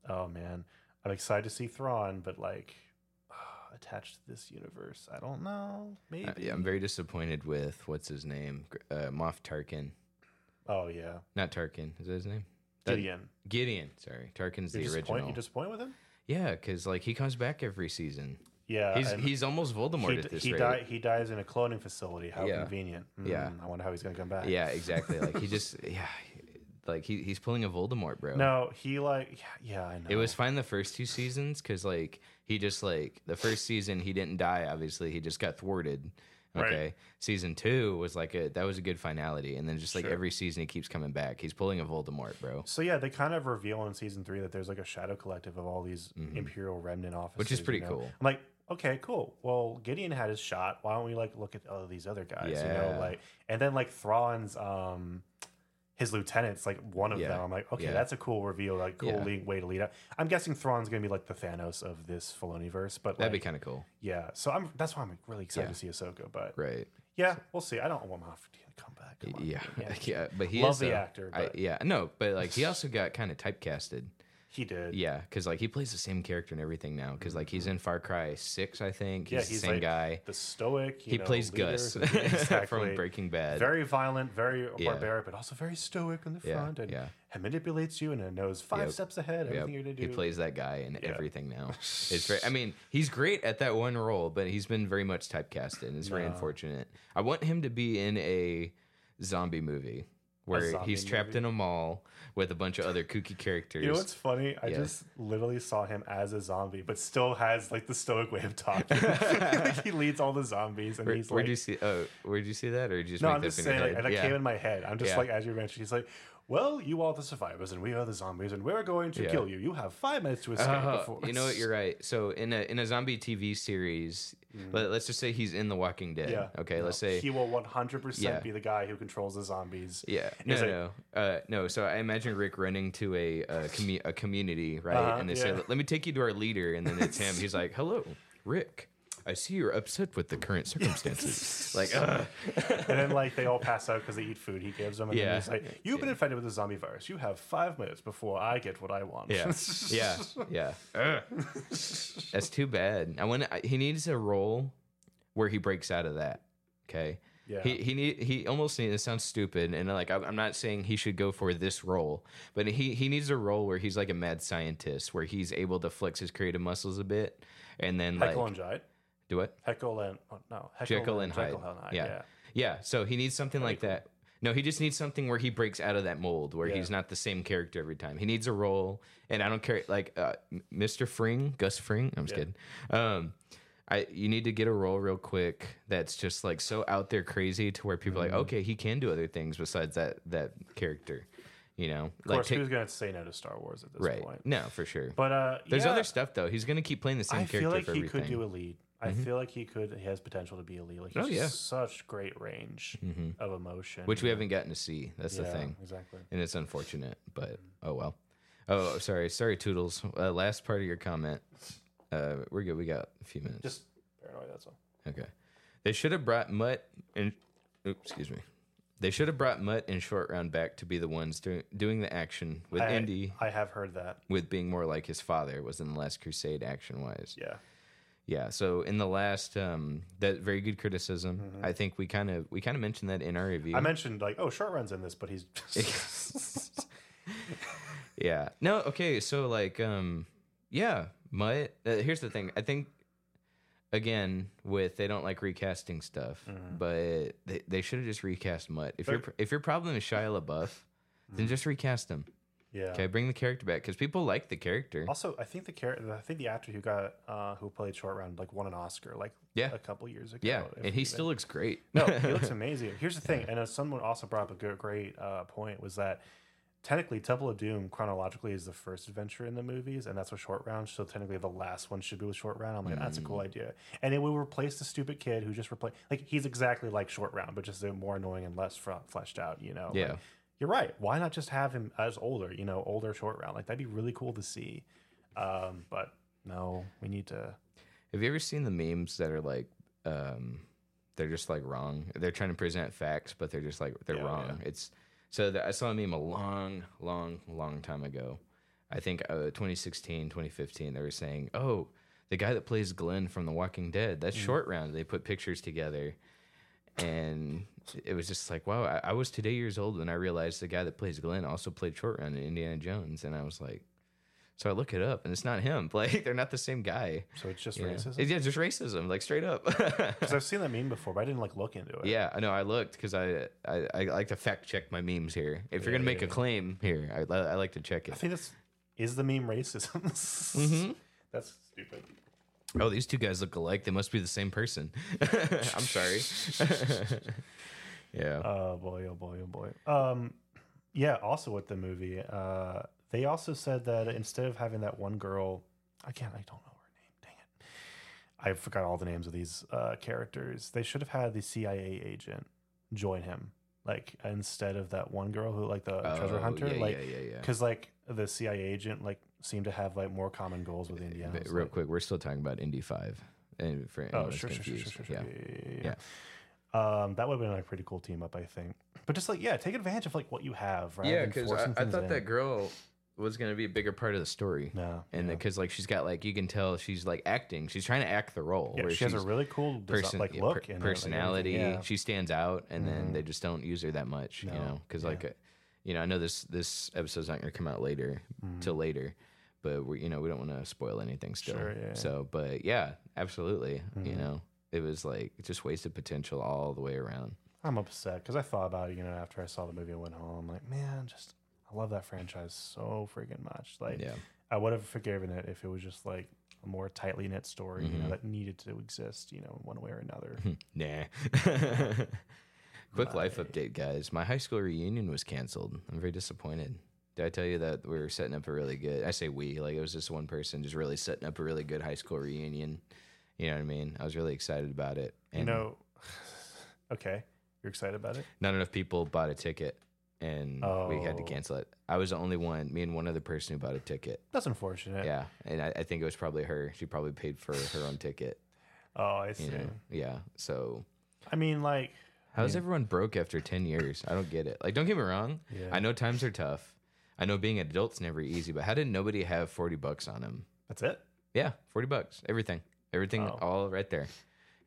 oh man, I'm excited to see Thrawn, but like attached to this universe, I don't know. Maybe. Uh, yeah, I'm very disappointed with what's his name, uh, Moff Tarkin. oh yeah, Not Tarkin. Is that his name? That- Gideon. Gideon. Sorry, Tarkin's You're the original. You're disappointed with him? yeah, because like he comes back every season. Yeah, He's he's almost Voldemort he, at this he, rate. die, he dies in a cloning facility. How Yeah. convenient. Yeah. Mm, I wonder how he's going to come back. Yeah, exactly. like he just yeah, like he, he's pulling a Voldemort, bro. No, he like, yeah, yeah I know. It was fine the first two seasons because like he just like the first season he didn't die. Obviously, he just got thwarted. Right. Okay, season two was like a that was a good finality, and then just like Sure. every season he keeps coming back. He's pulling a Voldemort, bro. So yeah, they kind of reveal in season three that there's like a shadow collective of all these Imperial remnant officers, Mm-hmm. Which is pretty you know? cool. I'm like, okay, cool. Well, Gideon had his shot. Why don't we like look at all these other guys? You know, Yeah. like, and then like Thrawn's um his lieutenant's like one of Yeah. them. I'm like, okay, Yeah. that's a cool reveal, like cool Yeah. lead- way to lead up. I'm guessing Thrawn's gonna be like the Thanos of this Filoniverse, but That'd be kind of cool, yeah. So I'm that's why I'm really excited to see Ahsoka, but right? yeah, we'll see. I don't want Moff to come back. Come Yeah, yeah, but he Love is the actor, I, yeah, no, but like he also got kind of typecasted. He did. Yeah, because like he plays the same character and everything now. Because like he's mm-hmm. in Far Cry Six, I think. He's, Yeah, the same like guy. the stoic. You He know, plays leader. Gus Exactly. from Breaking Bad. Very violent, very Yeah. barbaric, but also very stoic in the Yeah, front, and yeah. and manipulates you and knows five Yep. steps ahead. Yep. Everything you're gonna do. He plays that guy in everything now. It's very. I mean, he's great at that one role, but he's been very much typecasted. and It's very unfortunate. I want him to be in a zombie movie. Where he's trapped movie. in a mall with a bunch of other kooky characters. You know what's funny? I Yeah. just literally saw him as a zombie, but still has like the stoic way of talking. like, he leads all the zombies, and Where, he's where'd like, you see? Oh, where'd you see that, or did you just "No, make I'm that just up in your saying." Like, and it yeah. came in my head. I'm just Yeah. like, as you mentioned, he's like, "Well, you are the survivors, and we are the zombies, and we're going to Yeah. kill you. You have five minutes to escape." Uh, before you know what? You're right. So in a in a zombie TV series, let, us just say he's in The Walking Dead. Yeah. Okay. No, let's say. he will 100 percent Yeah. be the guy who controls the zombies. yeah. No, He's no, uh, no. So I imagine Rick running to a a, commu- a community, right? Uh-huh, and they say, yeah. "Let me take you to our leader," and then it's him. He's like, "Hello, Rick. I see you're upset with the current circumstances." like, uh, and then like they all pass out because they eat food he gives them. And Yeah. then he's like, "You've been infected with the zombie virus. You have five minutes before I get what I want." Yeah, yeah, yeah. Ugh. That's too bad. I want. He needs a role where he breaks out of that. Okay. Yeah. He he need he almost needs. It sounds stupid, and like I'm I'm not saying he should go for this role, but he he needs a role where he's like a mad scientist, where he's able to flex his creative muscles a bit, and then like and Hyde. Do what? Heckle and oh, no, Heckle Jekyll and Hyde. Jekyll and Hyde. Yeah. Yeah. Yeah, so he needs something like that. No, he just needs something where he breaks out of that mold, where Yeah. he's not the same character every time. He needs a role, and I don't care. Like uh, Mr. Fring, Gus Fring. I'm just Yeah. kidding. Um, I you need to get a role real quick that's just like so out there crazy to where people are Mm-hmm. like, okay, he can do other things besides that that character. You know, Of like course, take- who's going to say no to Star Wars at this right? point? No, for sure. But uh, There's yeah, other stuff though. He's gonna keep playing the same I character I feel like he everything. Could do a lead. I feel like he could. He has potential to be a lead. Like Oh, yeah. such great range of emotion, which we haven't gotten to see. That's the thing. Exactly. and it's unfortunate, but oh well. Oh, sorry, sorry, Toodles. Uh, last part of your comment. Uh, we're good. We got a few minutes. Just paranoid. That's all. okay. They should have brought Mutt and oops, excuse me. They should have brought Mutt and Short Round back to be the ones do, doing the action with I, Indy, I have heard that. with being more like his father was in the Last Crusade action wise. Yeah. Yeah. So in the last, um, that very good criticism. I think we kind of we kind of mentioned that in our review. I mentioned like, oh, short runs in this, but he's Just... Yeah. No, okay, so like um yeah, Mutt uh, here's the thing. I think again with they don't like recasting stuff, but they, they should have just recast Mutt. If your But- if your problem is Shia LaBeouf, then just recast him. Yeah. Okay, bring the character back cuz people like the character. Also, I think the character, I think the actor who got uh, who played Short Round like won an Oscar like Yeah. a couple years ago. Yeah, and he even. still looks great. no, he looks amazing. Here's the thing, and someone also brought up a good, great uh, point was that technically Temple of Doom chronologically is the first adventure in the movies, and that's what Short Round. So technically, the last one should be with Short Round. I'm like, that's a Mm. cool idea, and it will replace the stupid kid who just replaced. Like he's exactly like Short Round, but just more annoying and less fleshed out. You know? Like, Yeah. You're right. Why not just have him as older? You know, older Short Round. Like that'd be really cool to see. Um, but no, we need to. Have you ever seen the memes that are like um they're just like wrong. They're trying to present facts, but they're just like they're Yeah, wrong. It's so that I saw a meme a long, long, long time ago. I think uh, 2016, 2015. They were saying, "Oh, the guy that plays Glenn from The Walking Dead, that's Short Round." They put pictures together, and it was just like, "Wow!" I, I was today years old when I realized the guy that plays Glenn also played Short Round in Indiana Jones, and I was like. So I look it up, and it's not him. Like they're not the same guy. So it's just Yeah. racism. Yeah, just racism, like straight up. Because I've seen that meme before, but I didn't like look into it. yeah, I know. I looked because I, I I like to fact check my memes here. If you're gonna make yeah, a yeah. claim here, I, I like to check it. I think that's is the meme racism. Mm-hmm. That's stupid. Oh, these two guys look alike. They must be the same person. I'm sorry. yeah. Oh boy, oh boy, oh boy. Um, yeah. Also with the movie, uh, they also said that instead of having that one girl, again, I don't know her name. Dang it, I forgot all the names of these uh, characters. They should have had the CIA agent join him, like instead of that one girl who like the treasure Oh, hunter, yeah, like yeah, yeah, yeah. because like the CIA agent like seemed to have like more common goals with Indiana. But real quick, we're still talking about Indy Five, and for Oh, sure, sure, sure, sure, sure, yeah. yeah, yeah, yeah. Um, that would have been a pretty cool team up, I think. But just like, yeah, take advantage of like what you have, right? Yeah, because I, I thought that girl was gonna be a bigger part of the story. No, And yeah. because like she's got like you can tell she's like acting. She's trying to act the role. yeah, she has a really cool person like yeah, look per- and uh, like, personality. yeah. She stands out, and then Mhm. they just don't use her that much, you know, because yeah. like, you know, I know this this episode's not going to come out later Mhm. till later, but we you know we don't want to spoil anything still. Sure, yeah. So, but yeah, absolutely, you Mhm. know, it was like just wasted potential all the way around. I'm upset because I thought about it, you know, after I saw the movie I went home. Like, man, just I love that franchise so freaking much. Like, Yeah. I would have forgiven it if it was just like a more tightly knit story, you know, Mhm. that needed to exist, you know, in one way or another. nah. Quick life update, guys. My high school reunion was canceled. I'm very disappointed. Did I tell you that we were setting up a really good? I say we, like it was just one person, just really setting up a really good high school reunion. You know what I mean? I was really excited about it. you know, okay, you're excited about it? not enough people bought a ticket, and we had to Oh. cancel it. I was the only one, me and one other person who bought a ticket. That's unfortunate. Yeah, and I, I think it was probably her. She probably paid for her own ticket. Oh, I see. You know? Yeah. So I mean, like, how's everyone broke after ten years? I don't get it. Like, don't get me wrong. yeah. I know times are tough. I know being an adult's never easy, but how did nobody have forty bucks on them? That's it. Yeah, forty bucks. Everything, everything, Oh. all right there.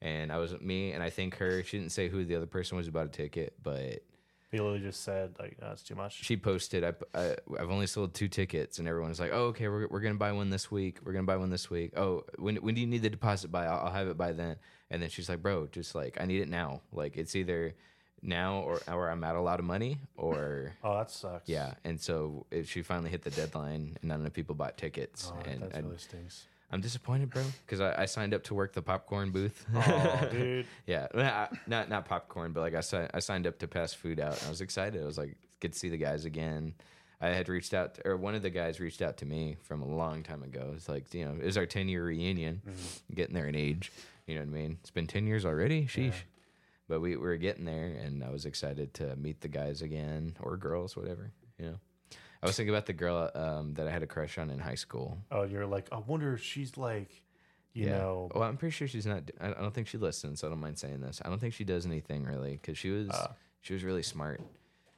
And I was me, and I think her. She didn't say who the other person was about a ticket, but They literally just said like, oh, "That's too much." she posted. I, I I've only sold two tickets, and everyone's like, "Oh, okay, we're, we're gonna buy one this week. We're gonna buy one this week. Oh, when when do you need the deposit by? I'll, I'll have it by then." And then she's like, "Bro, just like I need it now. Like it's either now or or I'm out a lot of money or." oh, that sucks. Yeah, and so it, she finally hit the deadline, and not enough people bought tickets, Oh, and that really stinks. I'm disappointed, bro, because I, I signed up to work the popcorn booth. Oh, dude. yeah, not not popcorn, but like I signed I signed up to pass food out. And I was excited. I was like, get to see the guys again. I had reached out, to, or one of the guys reached out to me from a long time ago. It's like, you know, it was our 10 year reunion, Mm-hmm. getting there in age. You know what I mean? It's been 10 years already. Sheesh. But we, we were getting there, and I was excited to meet the guys again, or girls, whatever. You know, I was thinking about the girl um, that I had a crush on in high school. Oh, you're like, I wonder if she's like, you yeah. know, Well, I'm pretty sure she's not. I don't think she listens, so I don't mind saying this. I don't think she does anything really, because she was Ah. she was really smart.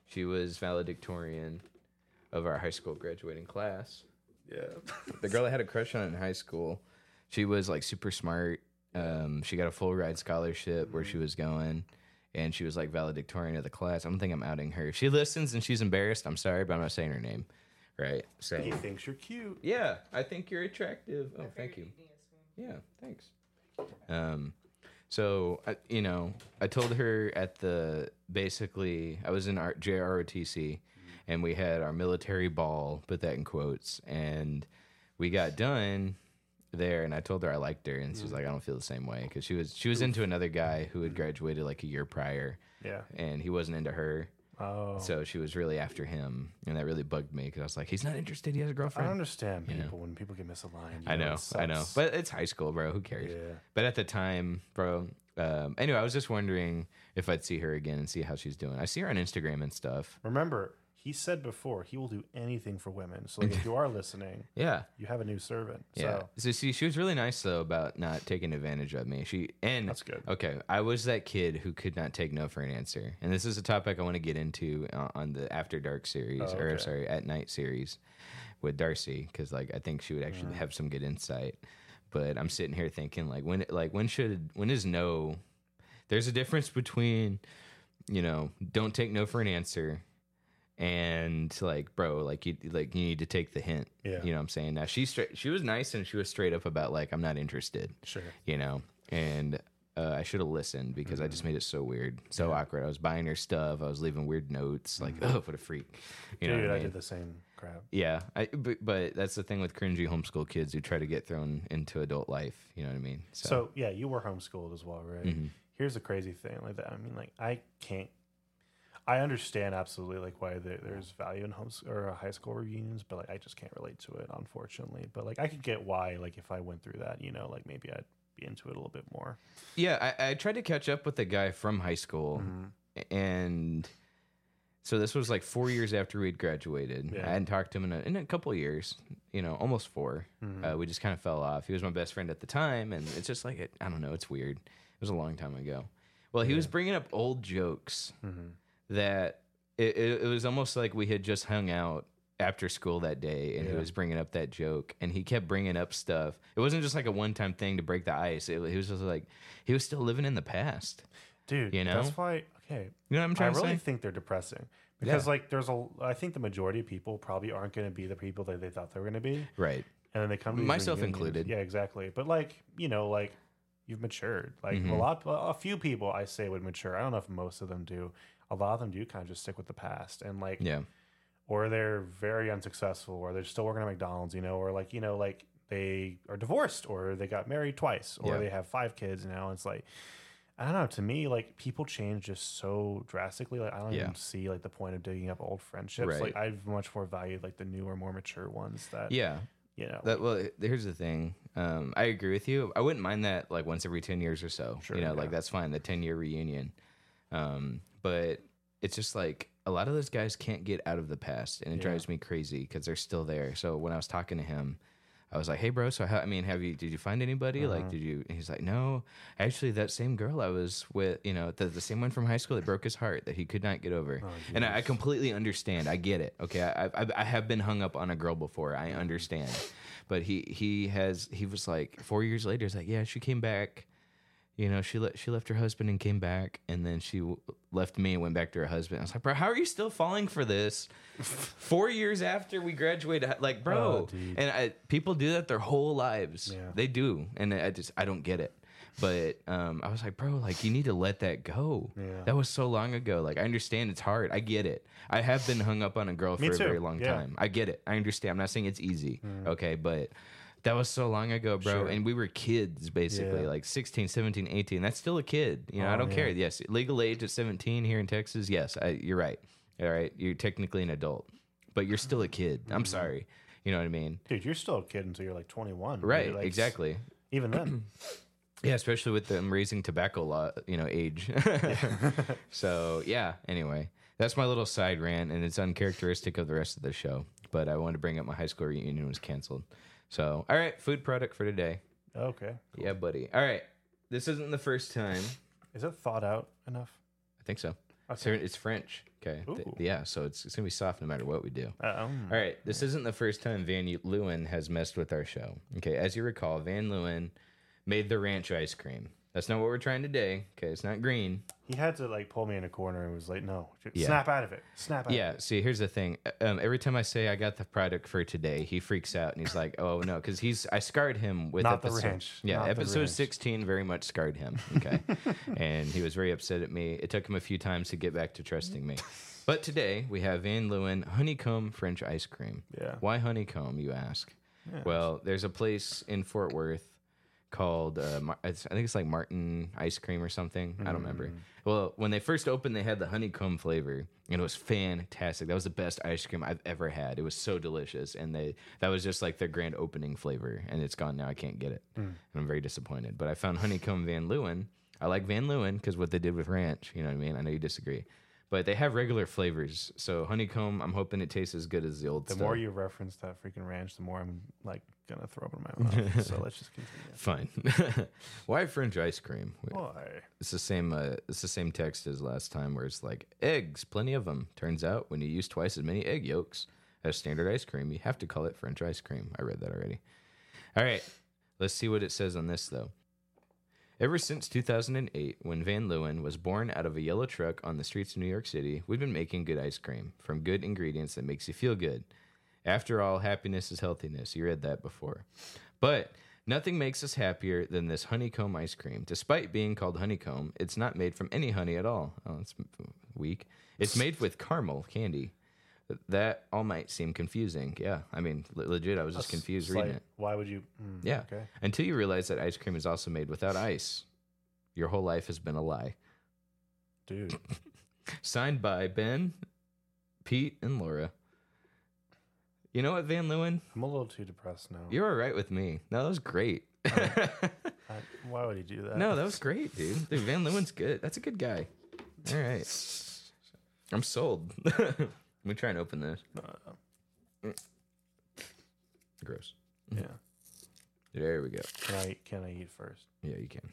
She was valedictorian of our high school graduating class. yeah. The girl I had a crush on in high school, she was like super smart. Um, she got a full ride scholarship where she was going, and she was like valedictorian of the class. I don't think I'm outing her. If she listens and she's embarrassed, I'm sorry, but I'm not saying her name. Right? So he thinks you're cute. yeah, I think you're attractive. Oh, thank you. Yeah, thanks. Um, so I, you know, I told her at the basically I was in our JROTC, and we had our military ball. Put that in quotes, and we got done there, and I told her I liked her, and she was like, I don't feel the same way because she was she was into another guy who had graduated like a year prior, Yeah. and he wasn't into her. Oh. So she was really after him, and that really bugged me because I was like, he's not interested. He has a I girlfriend. don't understand people when people get misaligned. you I it know, I know, sucks. but it's high school, bro. Who cares? yeah. But at the time, bro. Um, anyway, I was just wondering if I'd see her again and see how she's doing. I see her on Instagram and stuff. Remember, he said before he will do anything for women. So like, if you are listening, Yeah, you have a new servant. yeah. So So see, she was really nice though about not taking advantage of me. She and that's good. okay, I was that kid who could not take no for an answer, and this is a topic I want to get into uh, on the After Dark series, Oh, or okay. sorry, at Night series with Darcy, because like I think she would actually Mm. have some good insight. But I'm sitting here thinking like when like when should when is no? There's a difference between you know don't take no for an answer and like bro like you like you need to take the hint Yeah. you know what i'm saying now she straight she was nice and she was straight up about like i'm not interested Sure. you know and uh, i should have listened because i just made it so weird so awkward i was buying her stuff i was leaving weird notes like oh what a freak you know Dude, what I did the same crap. yeah I, but, but that's the thing with cringy homeschool kids who try to get thrown into adult life you know what i mean So, yeah, you were homeschooled as well, right? Mhm. Here's the crazy thing, like that. I mean, like I can't. I understand absolutely like why there, there's value in homes or uh, high school reunions, but like I just can't relate to it, unfortunately. But like I could get why, like if I went through that, you know, like maybe I'd be into it a little bit more. yeah I, I tried to catch up with the guy from high school Mm-hmm. and so this was like four years after we'd graduated. Yeah. I hadn't talked to him in a, in a couple of years, you know, almost 4 Mhm. Uh, we just kind of fell off. He was my best friend at the time, and it's just like it, I don't know, it's weird. It was a long time ago. Well, he was bringing up old jokes Mhm. That it, it, it was almost like we had just hung out after school that day, and he was bringing up that joke, and he kept bringing up stuff. It wasn't just like a one time thing to break the ice. It, he was just like he was still living in the past. dude. You know? that's why. Okay, You know what I'm trying to say. I really say? think they're depressing because like there's a. I think the majority of people probably aren't going to be the people that they thought they were going to be, Right. and then they come to Myself reunions- included. Yeah, exactly. But like you know, like you've matured. Like Mm-hmm. a lot, a few people I say would mature. I don't know if most of them do. A lot of them do kind of just stick with the past and like, Yeah. or they're very unsuccessful, or they're still working at McDonald's, you know, or like you know, like they are divorced, or they got married twice, or Yeah. they have five kids. Know, it's like. I don't know. To me, like people change just so drastically. Like I don't Yeah. even see like the point of digging up old friendships. Right. Like I've much more valued like the newer, more mature ones. That Yeah. you know. That well, here's the thing. Um, I agree with you. I wouldn't mind that like once every ten years or so. Sure, you know, yeah. like that's fine. The ten year reunion. Um, but it's just like a lot of those guys can't get out of the past, and it Yeah. drives me crazy because they're still there. So when I was talking to him. I was like, "Hey, bro. So, how, I mean, have you? Did you find anybody? Uh-huh. Like, did you?" And he's like, "No, actually, that same girl I was with, you know, the, the same one from high school that broke his heart that he could not get over." Oh, and I, I completely understand. I get it. Okay, I, I I have been hung up on a girl before. I understand, but he he has he was like four years later. He's like, "Yeah, she came back." You know, she le- she left her husband and came back, and then she w- left me and went back to her husband. I was like, bro, how are you still falling for this? Four years after we graduated, like, bro. Oh, and I, people do that their whole lives. Yeah. They do, and I just I don't get it. But um, I was like, bro, like you need to let that go. Yeah. That was so long ago. Like I understand it's hard. I get it. I have been hung up on a girl for a very long Yeah. time. I get it. I understand. I'm not saying it's easy. Okay, but that was so long ago, bro. Sure. And we were kids basically, Yeah. like 16, 17, 18. That's still a kid. You know, I Oh, don't yeah. care. Yes, legal age at 17 here in Texas. Yes, I, you're right. All right, you're technically an adult, but you're still a kid. Mm-hmm. I'm sorry. You know what I mean? Dude, you're still a kid until you're like 21. Right. Like, exactly. Even then. Yeah, especially with them raising tobacco law, you know, age. so yeah. Anyway, that's my little side rant, and it's uncharacteristic of the rest of the show. But I wanted to bring up my high school reunion was canceled. So all right, food product for today. okay. Yeah, buddy. All right, this isn't the first time. Is it thought out enough? I think so. So Okay. it's French. Okay. Th- Ooh. yeah. So it's, it's gonna be soft no matter what we do. Um, All right, this isn't the first time Van Leeuwen has messed with our show. Okay, as you recall, Van Leeuwen made the ranch ice cream. That's not what we're trying today. Okay, it's not green. He had to like pull me in a corner and was like, no, Yeah. snap out of it. Snap out Yeah. of it. See, here's the thing. Um, every time I say I got the product for today, he freaks out and he's like, "Oh no," because he's I scarred him with Not the episode. ranch. Yeah, Not episode. 16 very much scarred him. Okay, and he was very upset at me. It took him a few times to get back to trusting me. But today we have Van Leeuwen honeycomb French ice cream. Yeah. Why honeycomb, you ask? Yeah. Well, there's a place in Fort Worth called uh, I think it's like Martin ice cream or something. I don't remember. Mm. Well, when they first opened, they had the honeycomb flavor, and it was fantastic. That was the best ice cream I've ever had. It was so delicious, and they that was just like their grand opening flavor, and it's gone now. I can't get it, Mm. and I'm very disappointed. But I found honeycomb Van Leeuwen. I like Van Leeuwen because what they did with ranch. You know what I mean? I know you disagree. But they have regular flavors, so honeycomb. I'm hoping it tastes as good as the old The stuff. more you reference that freaking ranch, the more I'm like gonna throw up in my mouth. so let's just continue. Fine. Why French ice cream? Why? It's the same. Uh, it's the same text as last time, where it's like eggs, plenty of them. Turns out, when you use twice as many egg yolks as standard ice cream, you have to call it French ice cream. I read that already. All right, let's see what it says on this though. Ever since 2008, when Van Leeuwen was born out of a yellow truck on the streets of New York City, we've been making good ice cream from good ingredients that makes you feel good. After all, happiness is healthiness. You read that before. But nothing makes us happier than this honeycomb ice cream. Despite being called honeycomb, it's not made from any honey at all. Oh, it's weak. It's made with caramel candy. That all might seem confusing. Yeah, I mean, le- legit, I was just confused reading like, it. Why would you? mm, Yeah. Okay. Until you realize that ice cream is also made without ice. Your whole life has been a lie. Dude. Signed by Ben, Pete, and Laura. You know what, Van Leeuwen? I'm a little too depressed now. You were right with me. No, that was great. I, why would he do that? no, that was great, dude. Dude, Van Leeuwen's good. That's a good guy. All right. I'm sold. Let me try and open this. Uh, Gross. yeah. There we go. Can I can I eat first? Yeah, you can.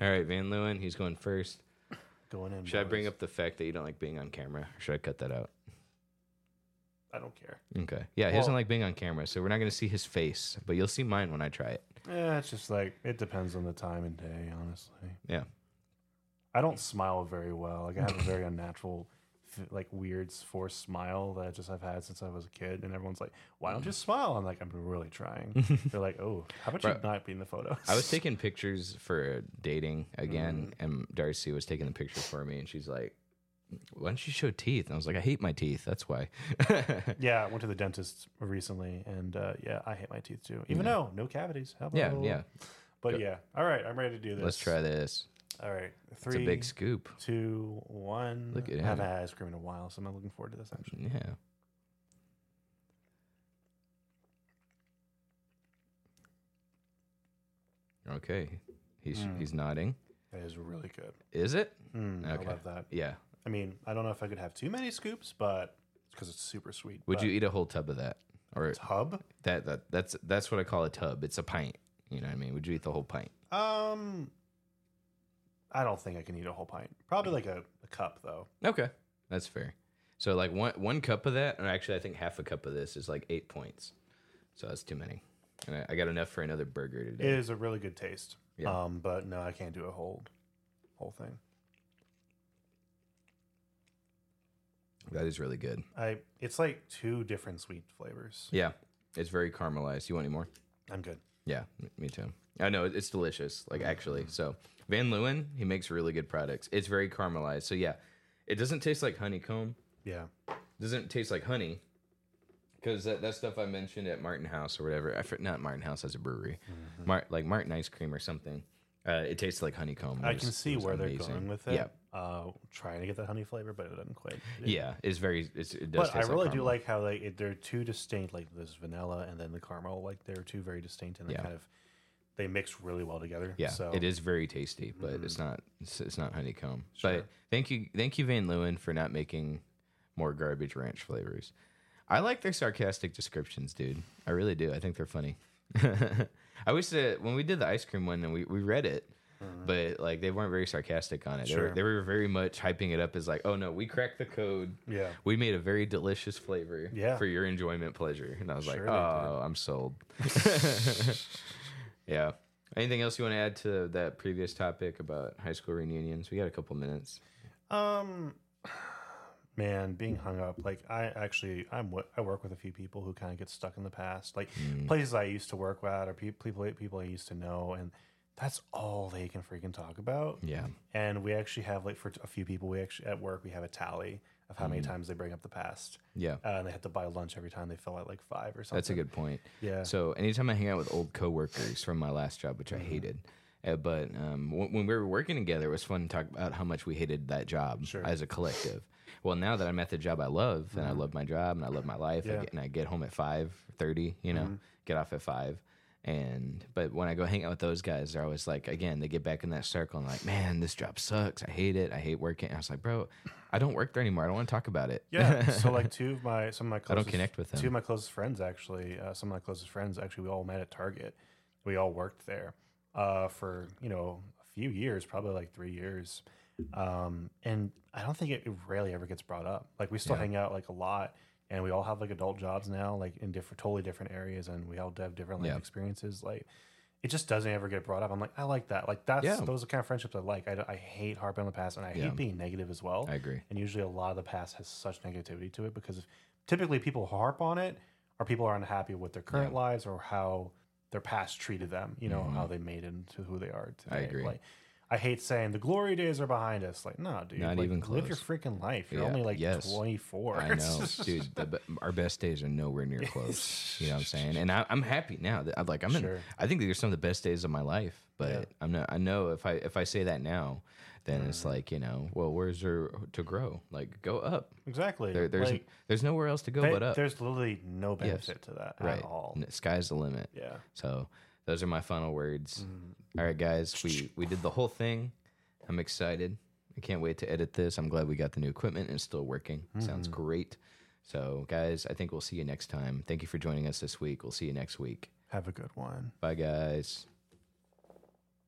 All right, Van Leeuwen, he's going first. Going in. Should I bring up the fact that you don't like being on camera? Or should I cut that out? I don't care. Okay. Yeah, he doesn't Well- like being on camera, so we're not going to see his face, but you'll see mine when I try it. Yeah, it's just like it depends on the time and day. Honestly, Yeah. I don't smile very well. Like I have a very unnatural f- like weird forced smile that just I've had since I was a kid, and everyone's like, "Why don't you smile?" I'm like, "I'm really trying." They're like, "Oh, how about you Bro, not be in the photos?" I was taking pictures for dating again, mm. and Darcy was taking the pictures for me, and she's like, "Why don't you show teeth?" And I was like, "I hate my teeth. That's why." yeah, I went to the dentist recently, and uh, yeah, I hate my teeth too. Even though no cavities. Yeah, yeah. But yeah, all right, I'm ready to do this. Let's try this. All right, three. It's a big scoop. two, one. Look at I haven't had ice cream in a while, so I'm not looking forward to this actually. Yeah. Okay. He's Mm. he's nodding. That is really good. Is it? Mm, Okay. I love that. Yeah. I mean, I don't know if I could have too many scoops, but because it's super sweet. Would but you eat a whole tub of that? Or tub? that that that's that's what I call a tub. It's a pint. You know what I mean? Would you eat the whole pint? Um, I don't think I can eat a whole pint. Probably like a, a cup though. Okay. That's fair. So like one one cup of that, and actually I think half a cup of this is like eight points. So that's too many. And I, I got enough for another burger today. It is a really good taste. Yeah. Um, but no, I can't do a whole whole thing. That is really good. I it's like two different sweet flavors. Yeah. It's very caramelized. You want any more? I'm good. Yeah, me too. I know it's delicious. Like actually, so Van Leeuwen, he makes really good products. It's very caramelized. So yeah, it doesn't taste like honeycomb. Yeah. doesn't taste like honey. Because that, that stuff I mentioned at Martin House or whatever, I, not Martin House as a brewery, Mar- like Martin Ice Cream or something. Uh, it tastes like honeycomb. I can see where they're going with it. Yeah, Uh, trying to get that honey flavor, but it doesn't quite. yeah, it's very. It's, it does. But I really do like how like it, they're two distinct. Like there's vanilla and then the caramel. Like they're two very distinct and they Yeah. kind of they mix really well together. Yeah, So it is very tasty, but it's not. It's, it's not honeycomb. Sure. But thank you, thank you, Van Leeuwen, for not making more garbage ranch flavors. I like their sarcastic descriptions, dude. I really do. I think they're funny. I wish that when we did the ice cream one, and we, we read it, but like they weren't very sarcastic on it. They, were, Mm-hmm. They were very much hyping it up as like, oh no, we cracked the code. Yeah. We made a very delicious flavor Yeah. for your enjoyment pleasure. And I was Sure like, oh, I'm sold. yeah. Anything else you want to add to that previous topic about high school reunions? We got a couple minutes. Um, man, being hung up. Like I actually, I'm I work with a few people who kind of get stuck in the past, like Mm. places I used to work at or pe- people people I used to know, and that's all they can freaking talk about. Yeah. And we actually have like for a few people, we actually at work we have a tally of how Mm. many times they bring up the past, Yeah. uh, and they have to buy lunch every time they fill out like five or something. That's a good point. Yeah. So anytime I hang out with old coworkers from my last job, which I Mm-hmm. hated, uh, but um, w- when we were working together, it was fun to talk about how much we hated that job Sure. as a collective. Well, now that I'm at the job I love, and I love my job, and I love my life, I Mm-hmm. Get, and I get home at five thirty, you know, Mm-hmm. get off at five. And but when I go hang out with those guys, they're always like, again, they get back in that circle and like, man, this job sucks. I hate it. I hate working. I was like, bro, I don't work there anymore. I don't want to talk about it. Yeah. so like two of my some of my I don't connect with them. Two of my closest friends actually, uh, some of my closest friends actually, we all met at Target. We all worked there uh, for you know a few years, probably like three years. Um, and I don't think it, it rarely ever gets brought up. Like we still Yeah. hang out like a lot, and we all have like adult jobs now, like in different, totally different areas, and we all have different life Yeah. experiences. Like it just doesn't ever get brought up. I'm like, I like that. Like that's Yeah. those are the kind of friendships I like. I, I hate harping on the past, and I Yeah. hate being negative as well. I agree. And usually, a lot of the past has such negativity to it because if, typically people harp on it or people are unhappy with their current Yeah. lives or how their past treated them. You know how they made into who they are today. Mm-hmm. I agree. Like, I hate saying the glory days are behind us. Like, no, dude. Not like, even Live your freaking life. You're Yeah, only like yes. 24. I know, dude. The, our best days are nowhere near close. You know what I'm saying? And I, I'm happy now. That I'm like, I'm in. I think these are some of the best days of my life. But Yeah. I'm not. I know if I if I say that now, then Mm. it's like you know, well, where's there to grow? Like, go up. exactly. There, there's like, there's nowhere else to go they- but up. there's literally no benefit to that Right. at all. N- Sky's the limit. Yeah. So those are my final words. Mm-hmm. All right, guys, we we did the whole thing. I'm excited. I can't wait to edit this. I'm glad we got the new equipment and it's still working. Sounds Mm-hmm. great. So, guys, I think we'll see you next time. Thank you for joining us this week. We'll see you next week. Have a good one. Bye, guys.